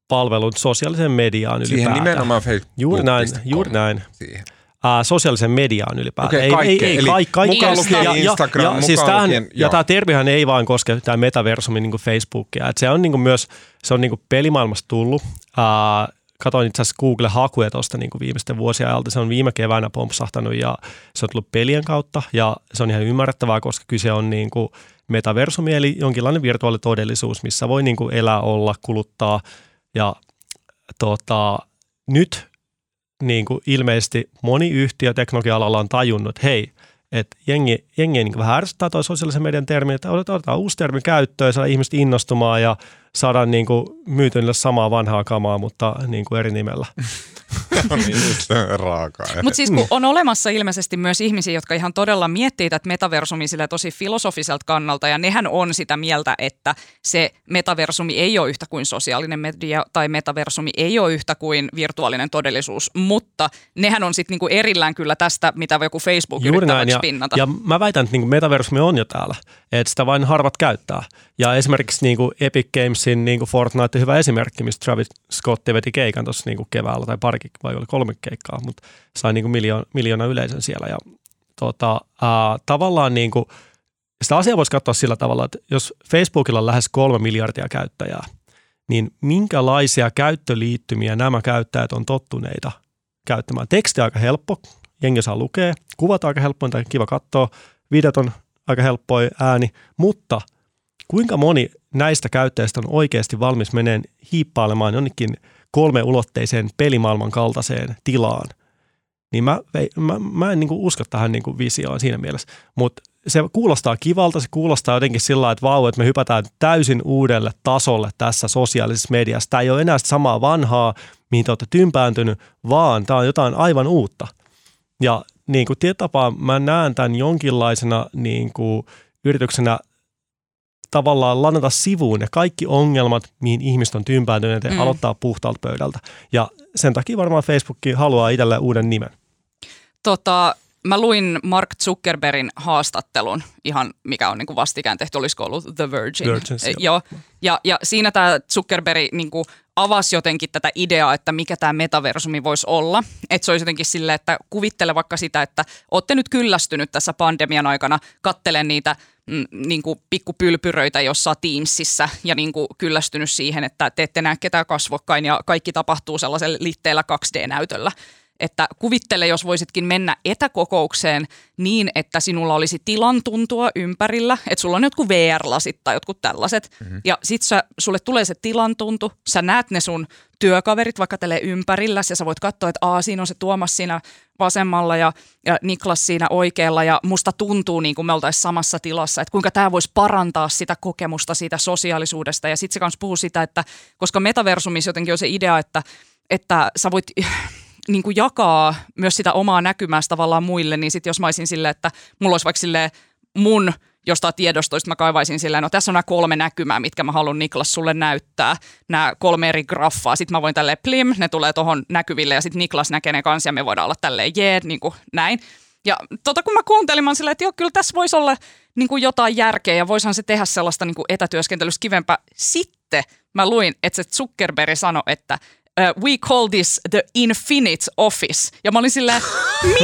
Palvelun sosiaalisen mediaan Siihen ylipäätään. nimenomaan Facebook. Juuri näin, juuri näin. Siihen. Ää, sosiaalisen mediaan ylipäätään. Okei, kaikkea. Eli kaik- kaikkea. mukaan lukien ja, Instagram, ja, mukaan siis tämähän, lukien- ja tämä termihän ei vain koske tämä metaversumi niin Facebookia. Et se on niin kuin myös se on niin kuin pelimaailmasta tullut. Ää, katoin itse asiassa Google-hakuja tuosta niin viimeisten vuosien ajalta. Se on viime keväänä pompsahtanut ja se on tullut pelien kautta ja se on ihan ymmärrettävää, koska kyse on niin kuin metaversumi eli jonkinlainen virtuaalitodellisuus, missä voi niin kuin elää, olla, kuluttaa ja tota, nyt niin kuin ilmeisesti moni yhtiö teknologia-alalla on tajunnut, että hei, että jengi, jengi niin vähän ärsyttää toi sosiaalisen median termi, että otetaan uusi termi käyttöön ja saadaan ihmiset innostumaan ja saadaan niin kuin myytyä samaa vanhaa kamaa, mutta niin kuin eri nimellä. niin raakaa. Mutta siis kun on olemassa ilmeisesti myös ihmisiä, jotka ihan todella miettii tätä metaversumia sille tosi filosofiselta kannalta, ja nehän on sitä mieltä, että se metaversumi ei ole yhtä kuin sosiaalinen media, tai metaversumi ei ole yhtä kuin virtuaalinen todellisuus, mutta nehän on sitten niinku erillään kyllä tästä, mitä joku Facebook Juuri yrittää näin, ja, spinnata. ja mä väitän, että niin metaversumi on jo täällä, että sitä vain harvat käyttää. Ja esimerkiksi niin kuin Epic Gamesin niin kuin Fortnite hyvä esimerkki, mistä Travis Scott veti keikan tuossa niin keväällä tai pari vai oli kolme keikkaa, mutta sai niin kuin miljoona, miljoona yleisön siellä. Ja tota, ää, tavallaan niin kuin, sitä asiaa voisi katsoa sillä tavalla, että jos Facebookilla on lähes kolme miljardia käyttäjää, niin minkälaisia käyttöliittymiä nämä käyttäjät on tottuneita käyttämään. Teksti aika helppo, jengi saa lukea, kuvat aika helppo, tai kiva katsoa, videot on aika helppoja ääni, mutta kuinka moni näistä käyttäjistä on oikeasti valmis meneen hiippailemaan jonnekin kolmeulotteiseen pelimaailman kaltaiseen tilaan, niin mä, mä, mä en niin usko tähän niin visioon siinä mielessä. Mutta se kuulostaa kivalta, se kuulostaa jotenkin sillä että vau, että me hypätään täysin uudelle tasolle tässä sosiaalisessa mediassa. Tämä ei ole enää samaa vanhaa, mihin te olette tympääntynyt, vaan tämä on jotain aivan uutta. Ja niin kuin tietapaa mä näen tämän jonkinlaisena niin kuin yrityksenä tavallaan lannata sivuun ne kaikki ongelmat, mihin ihmiset on tympääntyneet ja mm. aloittaa puhtaalta pöydältä. Ja sen takia varmaan Facebook haluaa itselleen uuden nimen. Tota, mä luin Mark Zuckerbergin haastattelun, ihan mikä on niin kuin vastikään tehty, olisiko ollut The Virgin. Virgin e, joo. Ja, ja siinä tämä Zuckerberg niin kuin avasi jotenkin tätä ideaa, että mikä tämä metaversumi voisi olla. Että se olisi jotenkin silleen, että kuvittele vaikka sitä, että olette nyt kyllästynyt tässä pandemian aikana kattelen niitä mm, niin kuin pikkupylpyröitä jossain Teamsissa ja niin kuin kyllästynyt siihen, että te ette näe ketään kasvokkain ja kaikki tapahtuu sellaisella litteellä 2D-näytöllä että kuvittele, jos voisitkin mennä etäkokoukseen niin, että sinulla olisi tilan tuntua ympärillä, että sulla on jotkut VR-lasit tai jotkut tällaiset, mm-hmm. ja sit sä, sulle tulee se tilan tuntu, sä näet ne sun työkaverit vaikka tälle ympärillä, ja sä voit katsoa, että aa, siinä on se Tuomas siinä vasemmalla ja, ja Niklas siinä oikealla, ja musta tuntuu niin kuin me oltaisiin samassa tilassa, että kuinka tämä voisi parantaa sitä kokemusta siitä sosiaalisuudesta, ja sitten se kanssa puhuu sitä, että koska metaversumissa jotenkin on se idea, että, että sä voit niin kuin jakaa myös sitä omaa näkymästä tavallaan muille, niin sitten jos mä olisin silleen, että mulla olisi vaikka silleen mun jostain tiedostoista mä kaivaisin silleen, no tässä on nämä kolme näkymää, mitkä mä haluan Niklas sulle näyttää, nämä kolme eri graffaa, sitten mä voin tälleen plim, ne tulee tuohon näkyville ja sitten Niklas näkee ne kanssa ja me voidaan olla tälleen jee, niin kuin näin. Ja tota, kun mä kuuntelin, mä silleen, että joo, kyllä tässä voisi olla niin kuin jotain järkeä ja voisihan se tehdä sellaista niin kuin etätyöskentelystä kivempää. Sitten mä luin, että se Zuckerberg sanoi, että uh, we call this the infinite office. Ja mä olin silleen,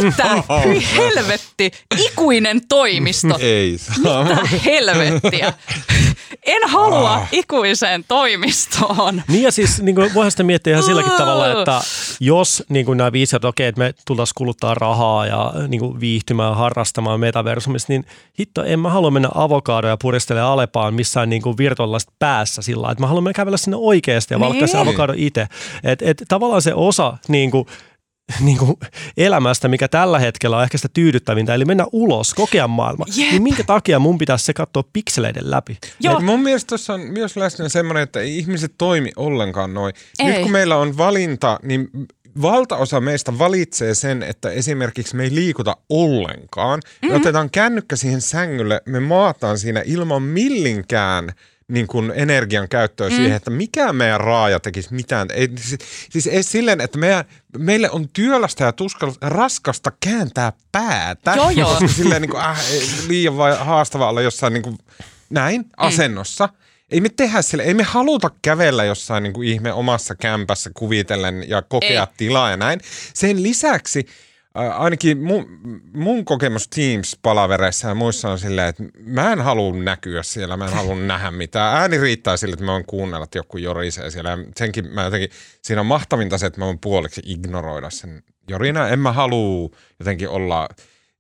mitä helvetti, ikuinen toimisto. Ei. Mitä helvettiä. En halua oh. ikuiseen toimistoon. Niin ja siis niin kuin, voihan sitä miettiä ihan silläkin tavalla, että jos niin kuin nämä viisi, että okei, että me tultaisiin kuluttaa rahaa ja niin kuin viihtymään, harrastamaan metaversumissa, niin hitto, en mä halua mennä avokadoja puristelemaan Alepaan missään niin kuin virtuaalista päässä sillä että mä haluan kävellä sinne oikeasti ja niin. valkkaa se avokado itse. Et, et, tavallaan se osa niin kuin, niin kuin elämästä, mikä tällä hetkellä on ehkä sitä tyydyttävintä, eli mennä ulos, kokea maailma, Jep. niin minkä takia mun pitäisi se katsoa pikseleiden läpi? Joo. mun mielestä tuossa on myös läsnä semmoinen, että ei ihmiset toimi ollenkaan noin. Ei. Nyt kun meillä on valinta, niin valtaosa meistä valitsee sen, että esimerkiksi me ei liikuta ollenkaan. Mm-hmm. Me otetaan kännykkä siihen sängylle, me maataan siinä ilman millinkään – niin kuin energian käyttöä mm. siihen, että mikä meidän raaja tekisi mitään. Ei, siis, siis ei silleen, että meidän, meille on työlästä ja tuskallista, raskasta kääntää päätä. Joo, joo. Koska silleen niin kuin, äh, liian vai haastavaa olla jossain niin kuin, näin mm. asennossa. Ei me tehdä sille, ei me haluta kävellä jossain niin kuin ihme omassa kämpässä kuvitellen ja kokea ei. tilaa ja näin. Sen lisäksi ainakin mun, mun kokemus Teams-palavereissa ja muissa on silleen, että mä en halua näkyä siellä, mä en halua nähdä mitään. Ääni riittää sille, että mä voin kuunnella, että joku jorisee siellä. Ja senkin mä jotenkin, siinä on mahtavinta se, että mä voin puoliksi ignoroida sen jorina. En mä halua jotenkin olla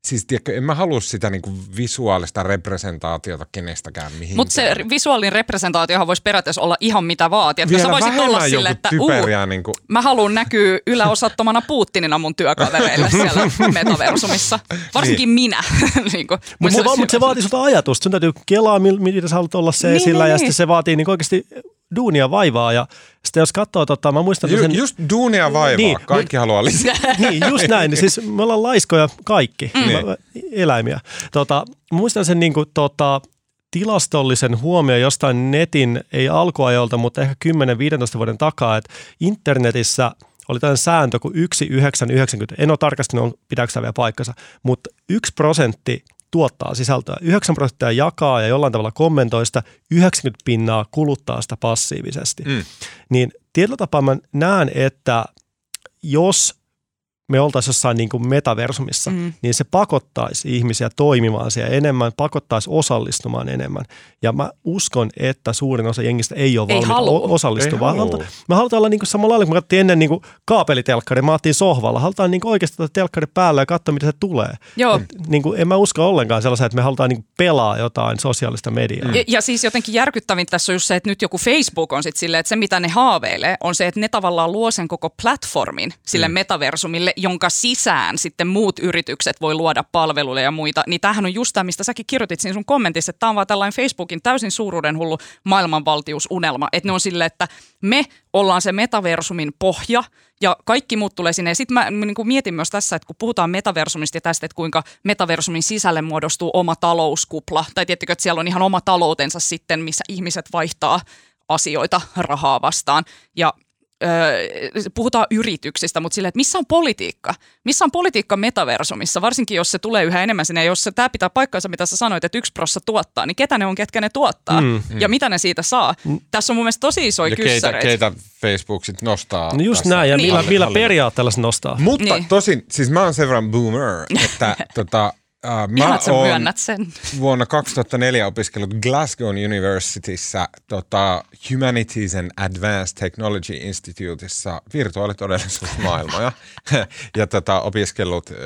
Siis tiedätkö, en mä halua sitä niinku visuaalista representaatiota kenestäkään mihinkään. Mutta se visuaalinen representaatiohan voisi periaatteessa olla ihan mitä vaatii. Vielä sä voisit olla sille, että uu, niinku. mä haluan näkyä yläosattomana Putinina mun työkavereille siellä metaversumissa. Varsinkin niin. minä. niin Mutta se, va- mut se vaatii sulta ajatusta. Sun täytyy kelaa, mitä sä haluat olla se niin, esillä. Niin, ja niin. sitten se vaatii niin oikeasti duunia vaivaa ja sitten jos katsoo, tota, mä muistan Ju, sen... just duunia vaivaa, Niin, niin, kaikki mut- haluaa lisää. niin, just näin. Siis me ollaan laiskoja kaikki, mm. eläimiä. Tota, mä muistan sen niin kuin, tota, tilastollisen huomioon jostain netin, ei alkuajolta, mutta ehkä 10-15 vuoden takaa, että internetissä oli tällainen sääntö kuin 1990. En ole tarkastanut, pitääkö tämä vielä paikkansa, mutta yksi prosentti tuottaa sisältöä. 9 prosenttia jakaa ja jollain tavalla kommentoi sitä, 90 pinnaa kuluttaa sitä passiivisesti. Mm. Niin tietyllä tapaa mä näen, että jos me oltaisiin jossain niin kuin metaversumissa, Mm. mm. niin se pakottaisi ihmisiä toimimaan siellä enemmän, pakottaisi osallistumaan enemmän. Ja mä uskon, että suurin osa jengistä ei ole valmiita halua. o- osallistua. Ei vaan halua. Me halutaan olla niin kuin samalla lailla, kun me katsottiin ennen niin kuin kaapelitelkkari, me alettiin sohvalla. Halutaan niin kuin oikeasti ottaa telkkari päälle ja katsoa, mitä se tulee. Joo. Et, niin kuin, en mä usko ollenkaan sellaisen, että me halutaan niin kuin pelaa jotain sosiaalista mediaa. Ja, ja siis jotenkin järkyttävin tässä on just se, että nyt joku Facebook on sitten silleen, että se mitä ne haaveilee on se, että ne tavallaan luo sen koko platformin sille mm. metaversumille, jonka sisään sitten muut yritykset voi luoda palveluille ja muita. Niin tämähän on just tämä, mistä säkin kirjoitit siinä sun kommentissa, että tämä on vaan tällainen Facebookin täysin suuruuden hullu maailmanvaltiusunelma. Että ne on silleen, että me ollaan se metaversumin pohja ja kaikki muut tulee sinne. Sitten mä niin mietin myös tässä, että kun puhutaan metaversumista ja tästä, että kuinka metaversumin sisälle muodostuu oma talouskupla, tai tiettikö, että siellä on ihan oma taloutensa sitten, missä ihmiset vaihtaa asioita rahaa vastaan. Ja öö, puhutaan yrityksistä, mutta silleen, että missä on politiikka? Missä on politiikka metaversumissa, varsinkin jos se tulee yhä enemmän sinne, jos se, tämä pitää paikkansa, mitä sä sanoit, että yksi prossa tuottaa, niin ketä ne on, ketkä ne tuottaa, mm, ja mitä ne siitä saa? Mm. Tässä on mun mielestä tosi isoja Ja keitä, kyssäreitä. keitä Facebook sit nostaa. No just tässä näin, ja Niin. millä, millä periaatteella se nostaa? Mutta niin. tosin, siis mä oon sen verran boomer, että tota, äh, mä myönnät sen. vuonna 2004 opiskellut Glasgow Universityssä tota, Humanities and Advanced Technology Instituteissa virtuaalitodellisuusmaailmoja. ja tota, opiskellut, äh,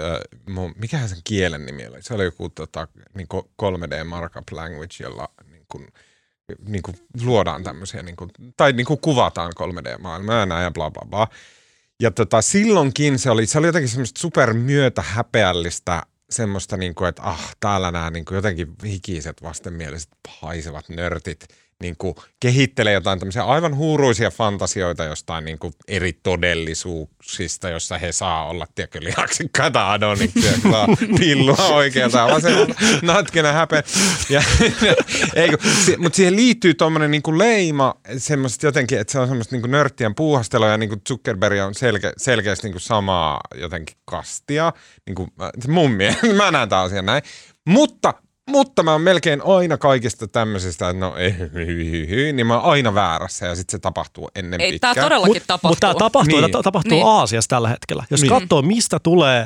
mun, mikähän sen kielen nimi oli? Se oli joku tota, niin 3D markup language, jolla niin kuin, niin kuin luodaan tämmöisiä, niin kuin, tai niin kuin kuvataan 3D-maailmaa ja ja bla bla bla. Ja tota, silloinkin se oli, se oli jotenkin semmoista super myötähäpeällistä semmoista, niin kuin, että ah, täällä nämä niin kuin jotenkin hikiset vastenmieliset haisevat nörtit niin kuin kehittelee jotain tämmöisiä aivan huuruisia fantasioita jostain niin kuin eri todellisuuksista, jossa he saa olla, tiedätkö, lihaksikkaita adoniksia, saa pillua oikealta ja vasemmalta, natkena häpeä. Ja, si, mutta siihen liittyy tuommoinen niin kuin leima semmoista jotenkin, että se on semmoista niin kuin nörttien puuhastelua ja niin kuin Zuckerberg on selke, selkeästi niin kuin samaa jotenkin kastia. Niin kuin, mä- mun mielestä, mä näen tämän asian näin. Mutta mutta mä oon melkein aina kaikista tämmöisistä, että no ei, niin mä oon aina väärässä ja sitten se tapahtuu ennen Ei, pitkään. tämä todellakin Mutta tapahtuu. mut tämä tapahtuu, Niin. niin. tapahtuu Niin. Aasiassa tällä hetkellä. Jos Niin. katsoo, mistä tulee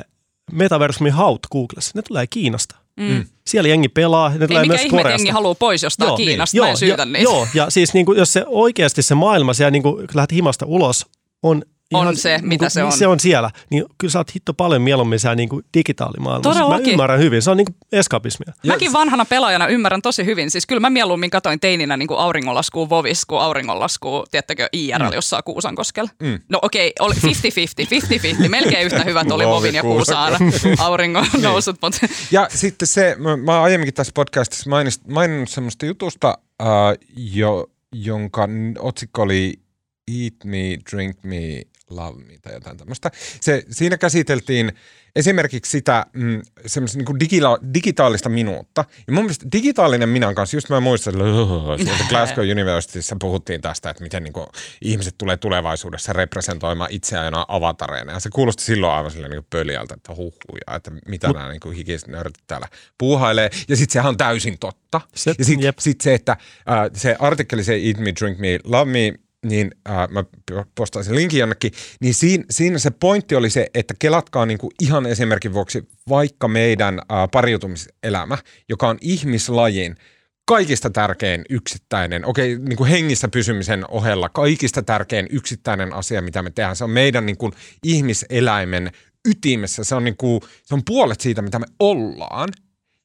metaversumin haut Googlessa, ne tulee Kiinasta. Mm. Siellä jengi pelaa, ne Ei tulee mikä myös ihme, Koreasta. jengi haluaa pois jostain Joo, Kiinasta, niin. mä en syytä ja, niitä. Joo, ja siis niin kuin, jos se oikeasti se maailma siellä, niin kuin, lähdet himasta ulos, on On se, niin mitä kuin, se on. Se on siellä. Niin kyllä sä oot hitto paljon mieluummin siellä niin kuin digitaalimaailmassa. Todellakin. Mä ymmärrän hyvin. Se on niin kuin eskapismia. Mäkin vanhana pelaajana ymmärrän tosi hyvin. Siis kyllä mä mieluummin katoin teininä niin kuin auringonlaskua Vovis kuin auringonlaskua, tiettäkö, IRL mm. jossain Kuusankoskella. Mm. No okei, okay, oli 50-50, 50-50. Melkein yhtä hyvät oli Vovi Vovin ja Kuusaan auringon nousut. Mutta Ja sitten se, mä, mä oon aiemminkin tässä podcastissa mainist, maininnut semmoista jutusta, uh, jo, jonka otsikko oli Eat me, drink me, love me tai jotain tämmöistä. Se, siinä käsiteltiin esimerkiksi sitä mm, semmoista niin digila- digitaalista minuutta. Ja mun mielestä digitaalinen minä kanssa, just mä muistan, että sieltä Glasgow Universityssä puhuttiin tästä, että miten niin kuin, ihmiset tulee tulevaisuudessa representoimaan itseään avatareina. Ja se kuulosti silloin aivan silleen niin pöliältä, että huhuja, että mitä Mut, nämä niin kuin hikiset nörtit täällä puuhailee. Ja sitten sehän on täysin totta. Se- ja sitten sit se, että äh, se artikkeli, se Eat Me, Drink Me, Love Me, niin äh, mä postaan sen linkin jonnekin, niin siinä, siinä se pointti oli se, että kelatkaa niinku ihan esimerkin vuoksi vaikka meidän äh, pariutumiselämä, joka on ihmislajin kaikista tärkein yksittäinen, okei, niin kuin hengissä pysymisen ohella kaikista tärkein yksittäinen asia, mitä me tehdään. Se on meidän niin kuin ihmiseläimen ytimessä. Se on, niin kuin, se on puolet siitä, mitä me ollaan.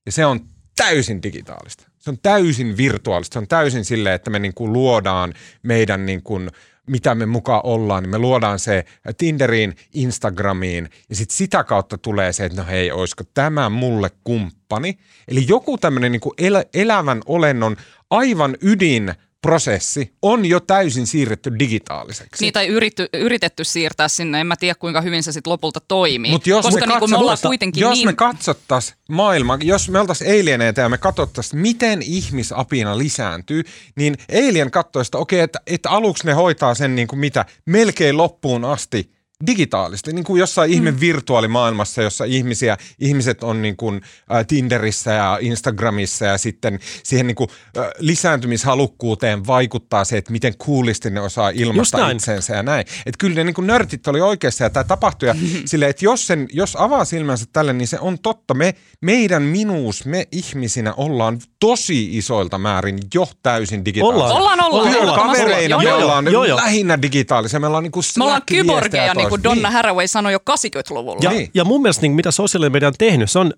Ja se on täysin digitaalista. Se on täysin virtuaalista. Se on täysin sille, että me niin kuin luodaan meidän niin kuin, mitä me mukaan ollaan, niin me luodaan se Tinderiin, Instagramiin ja sitten sitä kautta tulee se, että no hei, olisiko tämä mulle kumppani. Eli joku tämmöinen niin elä, elävän olennon aivan ydin prosessi on jo täysin siirretty digitaaliseksi. Niitä ei yritty, yritetty siirtää sinne, en mä tiedä kuinka hyvin se sitten lopulta toimii. Mut jos Koska me niin me ollaan kuitenkin jos niin... me katsottaisiin maailmaa, jos me oltaisiin alieneita ja me katsottaisiin, miten ihmisapina lisääntyy, niin alien katsoo sitä, okei, että, että aluksi ne hoitaa sen niin kuin mitä, melkein loppuun asti digitaalisesti, niin kuin jossain mm. ihme virtuaalimaailmassa, jossa ihmisiä, ihmiset on niin kuin, äh, Tinderissä ja Instagramissa ja sitten siihen niin kuin, äh, lisääntymishalukkuuteen vaikuttaa se, että miten coolisti ne osaa ilmaista näin. itseensä ja näin. Että kyllä ne niin kuin nörtit oli oikeassa ja tämä tapahtui. Ja sille, että jos, sen, jos avaa silmänsä tälle, niin se on totta. Me, meidän minuus, me ihmisinä ollaan tosi isoilta määrin jo täysin digitaalisia. Ollaan, ollaan. Ollaan. Kavereina Joo, me ollaan Joo, joo. lähinnä digitaalisia. Me ollaan niin kuin Me ollaan kyborgeja, niin kuin toista. Donna Haraway sanoi jo 80-luvulla. Ja, Niin. ja mun mielestä niin, mitä sosiaalinen media on tehnyt, se on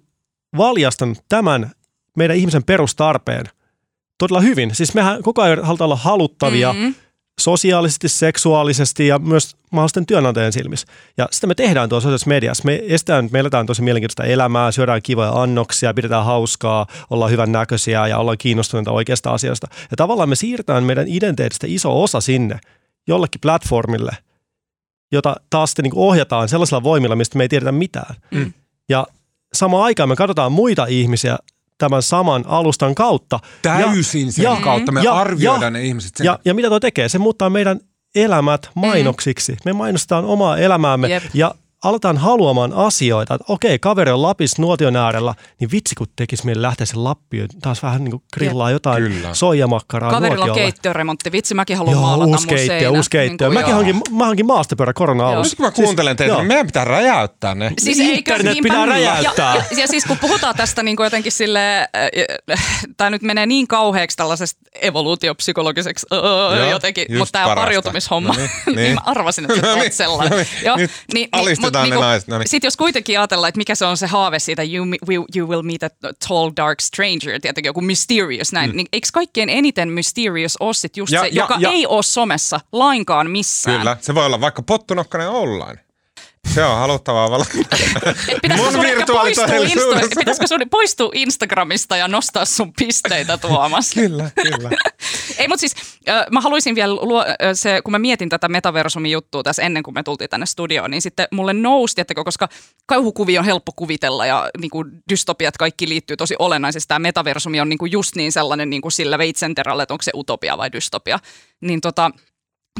valjastanut tämän meidän ihmisen perustarpeen todella hyvin. Siis mehän koko ajan halutaan olla haluttavia Mm. sosiaalisesti, seksuaalisesti ja myös mahdollisten työnantajien silmissä. Ja sitä me tehdään tuossa sosiaalisessa mediassa. Me estetään, me eletään tosi mielenkiintoista elämää, syödään kivoja annoksia, pidetään hauskaa, ollaan hyvän näköisiä ja ollaan kiinnostuneita oikeasta asioista. Ja tavallaan me siirretään meidän identiteetistä iso osa sinne jollekin platformille, jota taas sitten niin ohjataan sellaisilla voimilla, mistä me ei tiedetä mitään. Mm. Ja samaan aikaan me katsotaan muita ihmisiä tämän saman alustan kautta. Täysin sen ja- kautta. Me ja- arvioidaan ja- ne ihmiset sen Ja, ja mitä tuo tekee? Se muuttaa meidän elämät mainoksiksi. Me mainostetaan omaa elämäämme Jep. ja aletaan haluamaan asioita, että okei, kaveri on Lapissa nuotion äärellä, niin vitsi kun tekisi meille lähteä sen Lappiin, taas vähän niin kuin grillaa jotain Kyllä. soijamakkaraa Kaverilla on nuotiolla. keittiöremontti. Vitsi, mäkin haluan Joo, maalata uusi mun keittiö, uusi keittiö. Niin Mäkin joo. hankin, mä hankin maastopyörä korona alussa. Nyt kun mä kuuntelen teitä, joo. niin meidän pitää räjäyttää ne. Siis Niin eikö, internet pitää niin. räjäyttää. Ja, ja, ja siis kun puhutaan tästä niin kuin jotenkin sille, tämä nyt menee niin kauheaksi tällaisesta evoluutiopsykologiseksi öö, jotenkin, just mutta tämä parasta. pariutumishomma, No niin, niin, niin. mä arvasin, että No niin, sellainen. no niin. Nyt alistetaan ne naiset, no niin. Sitten jos kuitenkin ajatellaan, että mikä se on se haave siitä, you, will- you will meet a tall dark stranger, tietenkin joku mysterious näin, niin eikö kaikkein eniten mysterious ole sit just Mm. Ja- se, ja- joka ja- ei ole somessa lainkaan missään? Kyllä, se voi olla vaikka pottunokkainen online. Se on haluttavaa. Et pitäisikö sun poistua, virtuaalitodellisuudessa. Insta- pitäisikö sun poistua Instagramista ja nostaa sun pisteitä Tuomas? kyllä, kyllä. Ei, mutta siis mä haluaisin vielä, luo, se, kun mä mietin tätä metaversumin juttua tässä ennen kuin me tultiin tänne studioon, niin sitten mulle nousi, tiettäkö, koska kauhukuvia on helppo kuvitella ja niin kuin dystopiat kaikki liittyy tosi olennaisesti. Tämä metaversumi on niin kuin just niin sellainen niin kuin sillä veitsenterällä, että onko se utopia vai dystopia. Niin tota,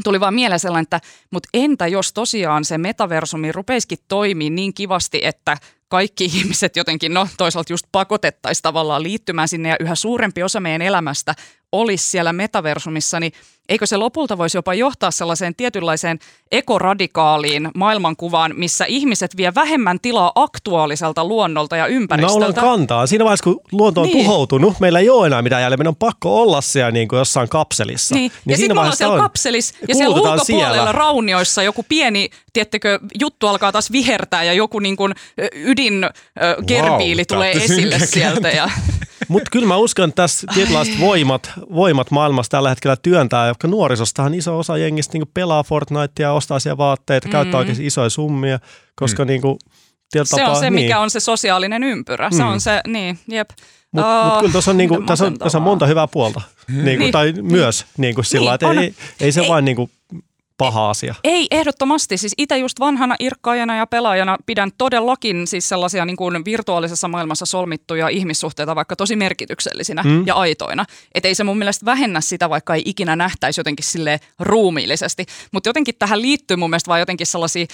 tuli vaan mieleen sellainen, että mutta entä jos tosiaan se metaversumi rupeisikin toimii niin kivasti, että kaikki ihmiset jotenkin, no toisaalta just pakotettaisiin tavallaan liittymään sinne ja yhä suurempi osa meidän elämästä olisi siellä metaversumissa, niin eikö se lopulta voisi jopa johtaa sellaiseen tietynlaiseen ekoradikaaliin maailmankuvaan, missä ihmiset vie vähemmän tilaa aktuaaliselta luonnolta ja Naulan ympäristöltä? kantaa. Siinä vaiheessa, kun luonto on Niin. tuhoutunut, meillä ei ole enää mitään jäljellä. Meidän on pakko olla siellä niin kuin jossain kapselissa. Niin. ja sitten me ollaan siellä kapselissa ja siellä ulkopuolella siellä. raunioissa joku pieni, tiettekö, juttu alkaa taas vihertää ja joku niin kuin ydin ö, gerbiili Wow, tulee on esille sieltä. Ja, Mutta kyllä mä uskon, että tässä tietynlaiset voimat, voimat maailmassa tällä hetkellä työntää, jotka nuorisostahan iso osa jengistä niin pelaa Fortnitea, ostaa siellä vaatteita, mm. käyttää oikeasti isoja summia, koska mm. niin kuin, se tapaa, on se, niin. mikä on se sosiaalinen ympyrä. Se on se, niin, jep. Mutta mut Oh, kyllä tuossa on, niinku, tässä on, tässä on monta hyvää puolta. Niin kuin, Niin. tai myös niin kuin sillä Niin, että ei, ei se Ei. vain niin kuin paha asia. Ei, ehdottomasti. Siis itse just vanhana irkkaajana ja pelaajana pidän todellakin siis sellaisia niin kuin virtuaalisessa maailmassa solmittuja ihmissuhteita vaikka tosi merkityksellisinä mm. ja aitoina. Että ei se mun mielestä vähennä sitä, vaikka ei ikinä nähtäisi jotenkin sille ruumiillisesti. Mutta jotenkin tähän liittyy mun mielestä vaan jotenkin sellaisia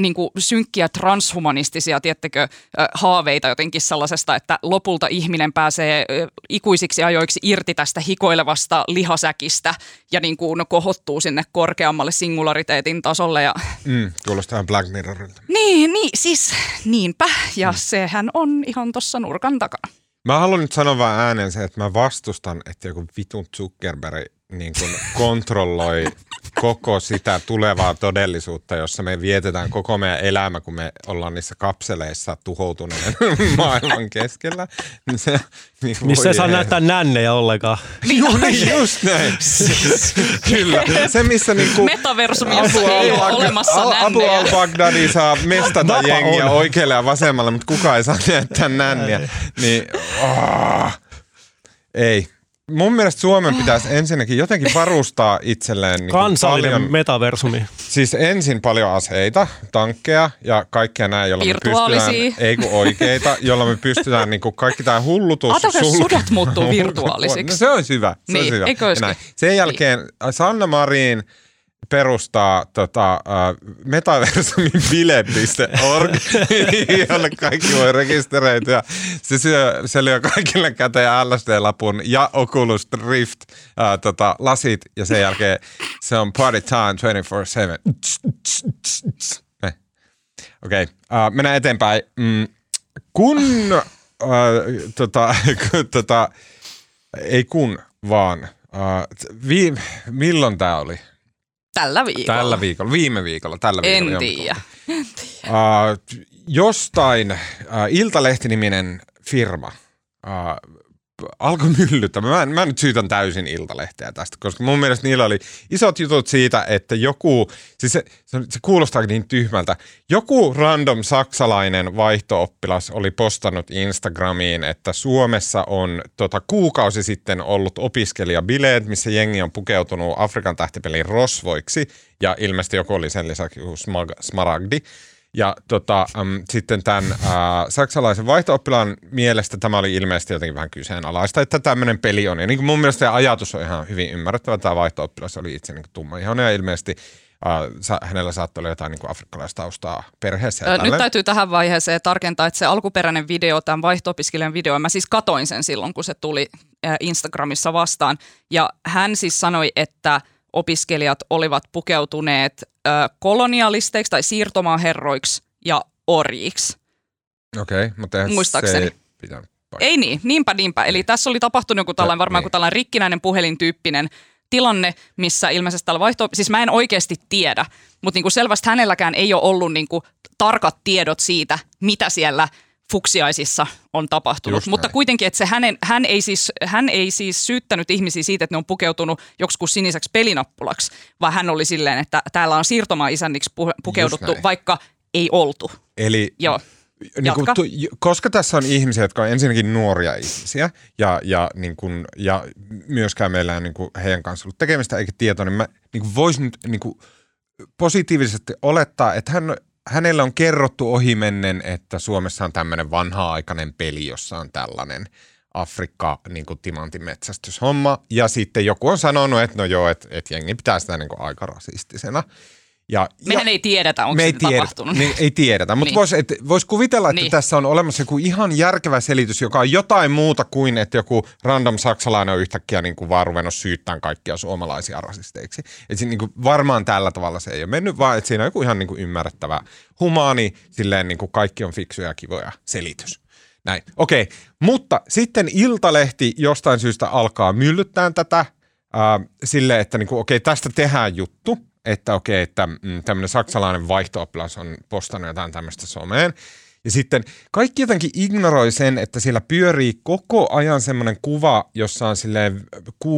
niin kuin synkkiä transhumanistisia, tiettekö, ö, haaveita jotenkin sellaisesta, että lopulta ihminen pääsee ikuisiksi ajoiksi irti tästä hikoilevasta lihasäkistä ja niin kuin kohottuu sinne korkeammalle singulariteetin tasolle. Ja... Mm, kuulostaa ihan Black Mirrorilta. Niin, niin, siis niinpä. Ja sehän on ihan tuossa nurkan takana. Mä haluan nyt sanoa vaan ääneen se, että mä vastustan, että joku vitun Zuckerberg niin kuin kontrolloi koko sitä tulevaa todellisuutta, jossa me vietetään koko meidän elämä, kun me ollaan niissä kapseleissa tuhoutuneen maailman keskellä. Niin se, niin Missä ei saa näyttää nännejä ollenkaan. Joo, niin just näin. Kyllä. Se, missä niin kuin Metaversumi, jossa ei ole olemassa Abu nännejä. al-Baghdadi saa mestata Napa jengiä on. oikealle ja vasemmalle, mutta kukaan ei saa näyttää nänniä. Niin, oh, ei. Mun mielestä Suomen pitäisi ensinnäkin jotenkin varustaa itselleen niin Kansallinen paljon, metaversumi. siis ensin paljon aseita, tankkeja ja kaikkea näin, jolla me pystytään, ei kun oikeita, jolla me pystytään niin kuin kaikki tämä hullutus. Ajatelkaa, jos sulke- sodat muuttuu virtuaalisiksi. No se olisi hyvä. Se Niin, olisi hyvä. eikö. Sen jälkeen Sanna Marin perustaa tota, uh, metaversumin bile.org, jolle kaikki voi rekisteröityä. Se, syö, se lyö kaikille käteen LSD-lapun ja Oculus Rift uh, tota, lasit ja sen jälkeen se on party time 24-7. Näin. Okei, okay. uh, mennään eteenpäin. Mm, kun, uh, tota, kun tota, ei kun, vaan, uh, vi, milloin tämä oli? Tällä viikolla. Tällä viikolla, viime viikolla, tällä viikolla. En tiedä. Uh, jostain uh, Iltalehti-niminen firma uh, alkoi myllyttää. Mä, mä nyt syytän täysin Iltalehteä tästä, koska mun mielestä niillä oli isot jutut siitä, että joku, siis se, se, se kuulostaa niin tyhmältä, joku random saksalainen vaihtooppilas oli postannut Instagramiin, että Suomessa on tota, kuukausi sitten ollut opiskelijabileet, missä jengi on pukeutunut Afrikan tähtipelin rosvoiksi, ja ilmeisesti joku oli sen lisäksi smaragdi. Ja tota, äm, sitten tämän äh, saksalaisen vaihto-oppilaan mielestä tämä oli ilmeisesti jotenkin vähän kyseenalaista, että tämmöinen peli on. Ja niin kuin mun mielestä tämä ajatus on ihan hyvin ymmärrettävä. Tämä vaihto-oppilas oli itse niin tummaihoinen ja ilmeisesti äh, hänellä saattoi olla jotain niin afrikkalaistaustaa perheessä. Ö, Nyt täytyy tähän vaiheeseen tarkentaa, että se alkuperäinen video, tämän vaihto-opiskelijan video, mä siis katoin sen silloin, kun se tuli äh, Instagramissa vastaan. Ja hän siis sanoi, että opiskelijat olivat pukeutuneet äh, kolonialisteiksi tai siirtomaaherroiksi ja orjiksi. Okei, okay, mutta eihän Muistaakseni. se ei pitänyt paikkaa. Ei niin, niinpä niinpä. Eli tässä oli tapahtunut joku tällainen, varmaan niin. joku tällainen rikkinäinen puhelintyyppinen tilanne, missä ilmeisesti tällä vaihto... Siis mä en oikeasti tiedä, mutta niin kuin selvästi hänelläkään ei ole ollut niin kuin tarkat tiedot siitä, mitä siellä fuksiaisissa on tapahtunut. Just Mutta näin. kuitenkin, että se hänen, hän, ei siis, hän ei siis syyttänyt ihmisiä siitä, että ne on pukeutunut joksikin siniseksi pelinappulaksi, vaan hän oli silleen, että täällä on siirtomaa-isänniksi pu- pukeuduttu, vaikka ei oltu. Eli Joo. niin kuin, tu, koska tässä on ihmisiä, jotka on ensinnäkin nuoria ihmisiä ja, ja, niin kuin, ja myöskään meillä on niin kuin heidän kanssa ollut tekemistä eikä tietoa, niin mä niin voisin nyt niin kuin positiivisesti olettaa, että hän, hänellä on kerrottu ohimennen, että Suomessa on tämmöinen vanha-aikainen peli, jossa on tällainen Afrikka niin kuin. Ja sitten joku on sanonut, että no joo, että, että jengi pitää sitä niin kuin aika rasistisena. Ja, Mehän ja, ei tiedetä, onko me ei se tiedä, tapahtunut. niin, ei tiedetä, mutta Niin. voisi vois kuvitella, että Niin. tässä on olemassa joku ihan järkevä selitys, joka on jotain muuta kuin, että joku random saksalainen on yhtäkkiä niin kuin vaan ruvennut syyttämään kaikkia suomalaisia rasisteiksi. Et siinä, niin kuin, varmaan tällä tavalla se ei ole mennyt, vaan että siinä on joku ihan niin kuin ymmärrettävä humaani, silleen niin kuin kaikki on fiksuja ja kivoja selitys. Näin, okei. Mutta sitten Iltalehti jostain syystä alkaa myllyttää tätä äh, silleen, että niinku, okei, tästä tehdään juttu, että okei, että mm, tämmöinen saksalainen vaihto-oppilas on postannut jotain tämmöistä someen. Ja sitten kaikki jotenkin ignoroi sen, että siellä pyörii koko ajan semmoinen kuva, jossa on silleen 6-8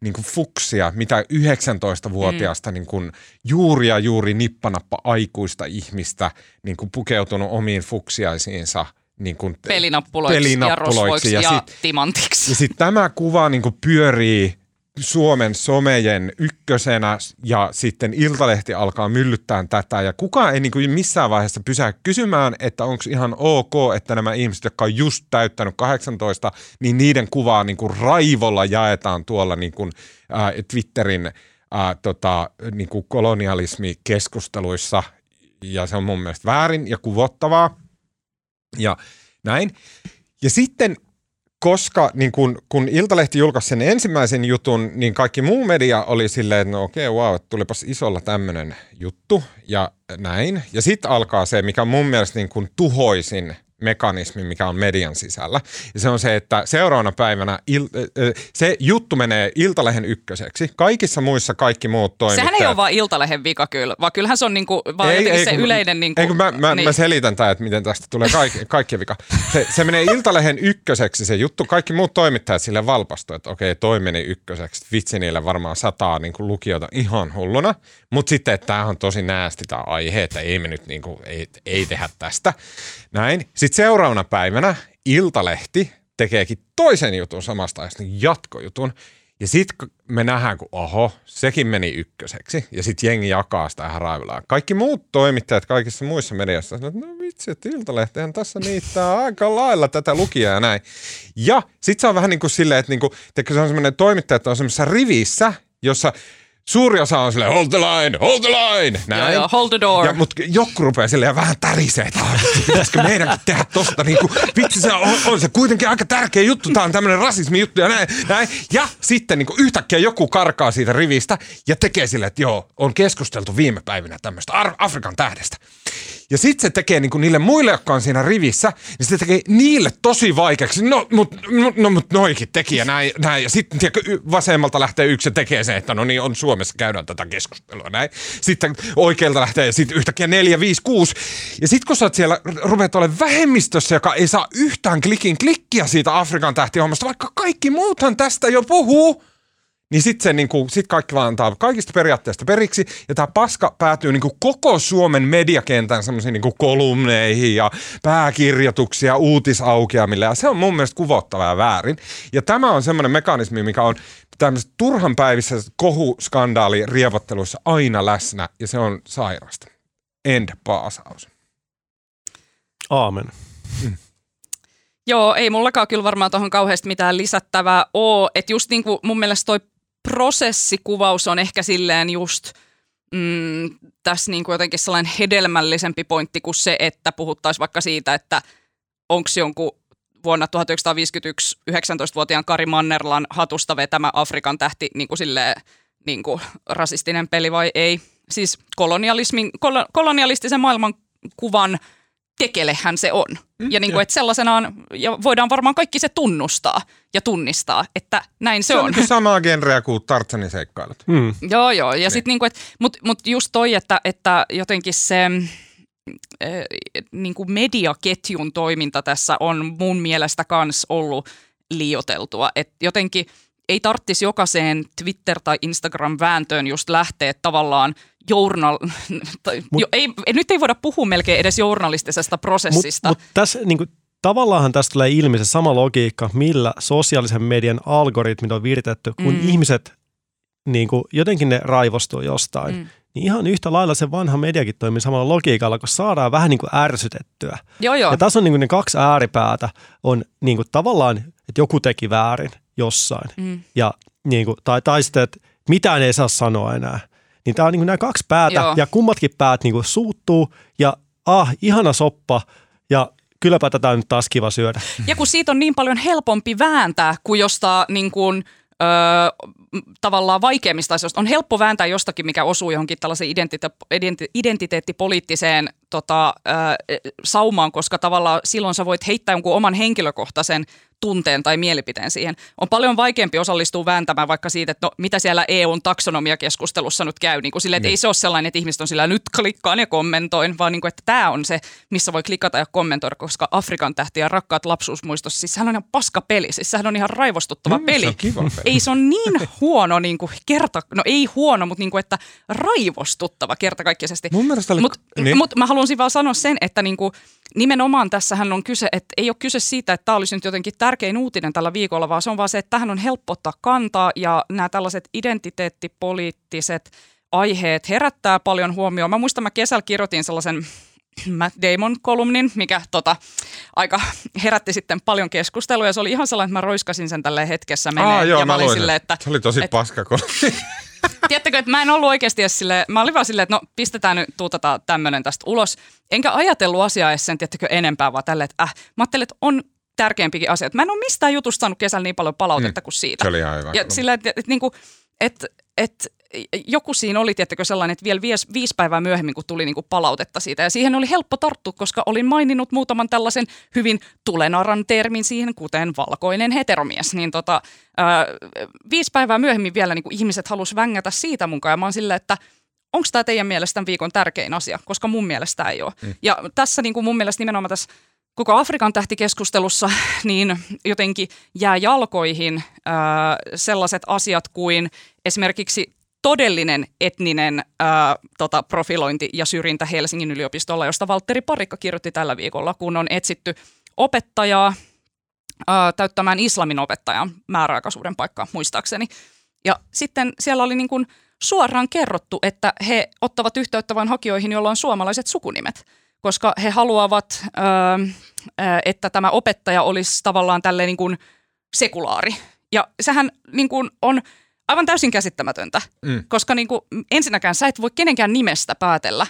niin fuksia, mitä 19-vuotiaasta mm. niin kuin juuri ja juuri nippanappa aikuista ihmistä niin kuin pukeutunut omiin fuksiaisiinsa niin kuin pelinappuloiksi, pelinappuloiksi ja rosvoiksi ja ja, sit- timantiksi. ja sitten tämä kuva niin pyörii Suomen somejen ykkösenä ja sitten Iltalehti alkaa myllyttää tätä. Ja kukaan ei niin kuin missään vaiheessa pysää kysymään, että onko ihan ok, että nämä ihmiset, jotka on just täyttänyt 18, niin niiden kuvaa niin kuin raivolla jaetaan tuolla niin kuin, äh, Twitterin äh, tota, niin kuin kolonialismikeskusteluissa. Ja se on mun mielestä väärin ja kuvottavaa. Ja näin. Ja sitten koska niin kun, kun Iltalehti julkaisi sen ensimmäisen jutun, niin kaikki muu media oli silleen, että no okei, okay, wow, tulipas isolla tämmöinen juttu ja näin. Ja sitten alkaa se, mikä mun mielestä niin kuin tuhoisin mekanismi, mikä on median sisällä. Ja se on se, että seuraavana päivänä il, se juttu menee Iltalehen ykköseksi. Kaikissa muissa kaikki muut toimittajat. Sehän ei ole vaan Iltalehen vika kyllä, vaan kyllähän se on niinku, vaan ei, jotenkin se kun- yleinen... Niinku, Ei kun mä, mä, niin. mä selitän tämä, että miten tästä tulee kaikki, kaikkien vika. Se, se menee Iltalehen ykköseksi se juttu. Kaikki muut toimittajat sille valpastu, että okei, toi meni ykköseksi. Vitsi, niille varmaan sataa niin kuin lukijoita ihan hulluna. Mutta sitten, että tämä on tosi näästi tämä aihe, että ei me nyt niin kuin, ei, ei tehdä tästä. Näin. Sitten seuraavana päivänä Iltalehti tekeekin toisen jutun samasta ajasta, niin jatkojutun. Ja sitten me nähdään, kun oho, sekin meni ykköseksi. Ja sitten jengi jakaa sitä raivillaan. Kaikki muut toimittajat kaikissa muissa mediassa sanoo, että no vitsi, että Iltalehtihän tässä niittää aika lailla tätä lukijaa ja näin. Ja sitten se on vähän niin kuin silleen, että, niin kuin, että se on semmoinen toimittaja, että on semmoisessa rivissä, jossa Suuri osa on silleen, hold the line, hold the line, näin. Joo, joo, hold the door. Ja, mutta joku rupeaa silleen vähän tärisee, että "Ai, pitäisikö meidänkin tehdä tosta, niin kuin, vitsi se on, on, se kuitenkin aika tärkeä juttu, tää on tämmöinen rasismi juttu ja näin, näin. Ja sitten niin kuin yhtäkkiä joku karkaa siitä rivistä ja tekee silleen, että joo, on keskusteltu viime päivinä tämmöistä Afrikan tähdestä. Ja sitten se tekee niinku niille muille, jotka on siinä rivissä, niin se tekee niille tosi vaikeaksi. No, mut, no, no mut noikin teki ja näin. näin. Ja sitten vasemmalta lähtee yksi ja tekee se, että no niin, on Suomessa käydään tätä keskustelua näin. Sitten oikealta lähtee sitten yhtäkkiä neljä, viisi, kuusi. Ja sitten kun sä oot siellä, rupeat olemaan vähemmistössä, joka ei saa yhtään klikin klikkiä siitä Afrikan tähtihommasta, vaikka kaikki muuthan tästä jo puhuu, niin sitten se niinku, sit kaikki vaan antaa kaikista periaatteista periksi, ja tämä paska päätyy niinku koko Suomen mediakentän semmoisiin niinku kolumneihin ja pääkirjoituksia, uutisaukeamille, ja se on mun mielestä kuvottava ja väärin. Ja tämä on semmoinen mekanismi, mikä on tämmöisessä turhan päivissä kohuskandaali rievotteluissa aina läsnä, ja se on sairasta. End paasaus. Aamen. Joo, ei mullakaan kyllä varmaan tuohon kauheasti mitään lisättävää oo. Että just niin kuin mun mielestä toi prosessikuvaus on ehkä silleen just mm, tässä niin kuin jotenkin sellainen hedelmällisempi pointti kuin se, että puhuttaisiin vaikka siitä, että onko jonkun vuonna 1951 19-vuotiaan Kari Mannerlan hatusta vetämä Afrikan tähti niin kuin silleen, niin kuin rasistinen peli vai ei. Siis kolonialismin, kolo, kolonialistisen maailmankuvan tekelehän se on. Mm, ja niin kuin, että sellaisenaan, ja voidaan varmaan kaikki se tunnustaa ja tunnistaa, että näin se, Se on on. niinku samaa genreä kuin Tartsanin seikkailut. Mm. Joo, joo. Ja sitten niinku, et, mut, mut just toi, että, että jotenkin se äh, niinku mediaketjun toiminta tässä on mun mielestä kans ollut liioteltua. Et jotenkin ei tarttisi jokaiseen Twitter- tai Instagram-vääntöön just lähteä tavallaan journal... tai, Mut- jo, ei, nyt ei voida puhua melkein edes journalistisesta prosessista. Mutta mut tässä niin kuin, tavallaanhan tästä tulee ilmi se sama logiikka, millä sosiaalisen median algoritmit on viritetty, kun Mm. ihmiset niin kuin, jotenkin ne raivostuu jostain. Mm. Niin ihan yhtä lailla se vanha mediakin toimii samalla logiikalla, kun saadaan vähän niin kuin ärsytettyä. joo, joo. Ja tässä on niin kuin ne kaksi ääripäätä. On niin kuin tavallaan, että joku teki väärin jossain. Mm. Ja, niin kuin, tai, tai sitten, että mitään ei saa sanoa enää. Niin tämä on niin kuin nämä kaksi päätä Joo. ja kummatkin päät niin kuin suuttuu ja ah, ihana soppa ja kylläpä tätä on nyt taas kiva syödä. Ja kun siitä on niin paljon helpompi vääntää kuin jostain niin kuin, öö, tavallaan vaikeimmista asioista. On helppo vääntää jostakin, mikä osuu johonkin tällaiseen identite- identi- identiteettipoliittiseen tota, öö, saumaan, koska tavallaan silloin sä voit heittää jonkun oman henkilökohtaisen tunteen tai mielipiteen siihen. On paljon vaikeampi osallistua vääntämään vaikka siitä, että no, mitä siellä EUn taksonomiakeskustelussa nyt käy. Niin kuin sille, että ei se ole sellainen, että ihmiset on sillä nyt klikkaan ja kommentoin, vaan niin kuin, että tämä on se, missä voi klikata ja kommentoida, koska Afrikan tähti ja rakkaat lapsuusmuistot, siis sehän on ihan paska peli, siis sehän on ihan raivostuttava Mm, peli. se on kiva peli. Ei se on niin huono niin kuin kerta, no ei huono, mutta niin kuin, että raivostuttava kertakaikkisesti. Mun mielestä oli... Mutta niin. mut mä haluaisin vaan sanoa sen, että niinku, nimenomaan tässähän on kyse, että ei ole kyse siitä, että tämä olisi nyt jotenkin tärkein uutinen tällä viikolla, vaan se on vaan se, että tähän on helppo ottaa kantaa ja nämä tällaiset identiteettipoliittiset aiheet herättää paljon huomioon. Mä muistan, mä kesällä kirjoitin sellaisen Matt Damon-kolumnin, mikä tota, aika herätti sitten paljon keskustelua ja se oli ihan sellainen, että mä roiskasin sen tälle hetkessä menee. Aa, joo, ja mä olin luin sen. silleen, että Se oli tosi et- paska, kun... Tiedättekö, että mä en ollut oikeasti edes silleen, mä olin vaan silleen, että no pistetään nyt tuutata tämmöinen tästä ulos. Enkä ajatellut asiaa edes sen, tiedättekö, enempää, vaan tälleen, että äh, mä ajattelin, että on tärkeämpikin asia. Mä en ole mistään jutusta saanut kesällä niin paljon palautetta mm. kuin siitä. Se oli ihan hyvä. Ja sillä, että, että, niinku, että, että joku siinä oli, tiettäkö, sellainen, että vielä viisi, viisi päivää myöhemmin, kun tuli niinku palautetta siitä. Ja siihen oli helppo tarttua, koska olin maininnut muutaman tällaisen hyvin tulenaran termin siihen, kuten valkoinen heteromies. Niin tota, ää, viisi päivää myöhemmin vielä niinku ihmiset halus vängätä siitä mukaan. Ja mä oon silleen, että onko tämä teidän mielestä tämän viikon tärkein asia, koska mun mielestä ei ole. Mm. Ja tässä niin kuin mun mielestä nimenomaan tässä koko Afrikan tähtikeskustelussa niin jotenkin jää jalkoihin ää, sellaiset asiat kuin esimerkiksi todellinen etninen ää, tota, profilointi ja syrjintä Helsingin yliopistolla, josta Valtteri Parikka kirjoitti tällä viikolla, kun on etsitty opettajaa, ö, täyttämään islamin opettajan määräaikaisuuden paikkaa muistaakseni. Ja sitten siellä oli niin kuin suoraan kerrottu, että he ottavat yhteyttä vain hakijoihin, joilla on suomalaiset sukunimet, koska he haluavat, ö, ö, että tämä opettaja olisi tavallaan tälleen niin kuin sekulaari. Ja sehän niin kuin on aivan täysin käsittämätöntä, mm. koska niin kuin, ensinnäkään sä et voi kenenkään nimestä päätellä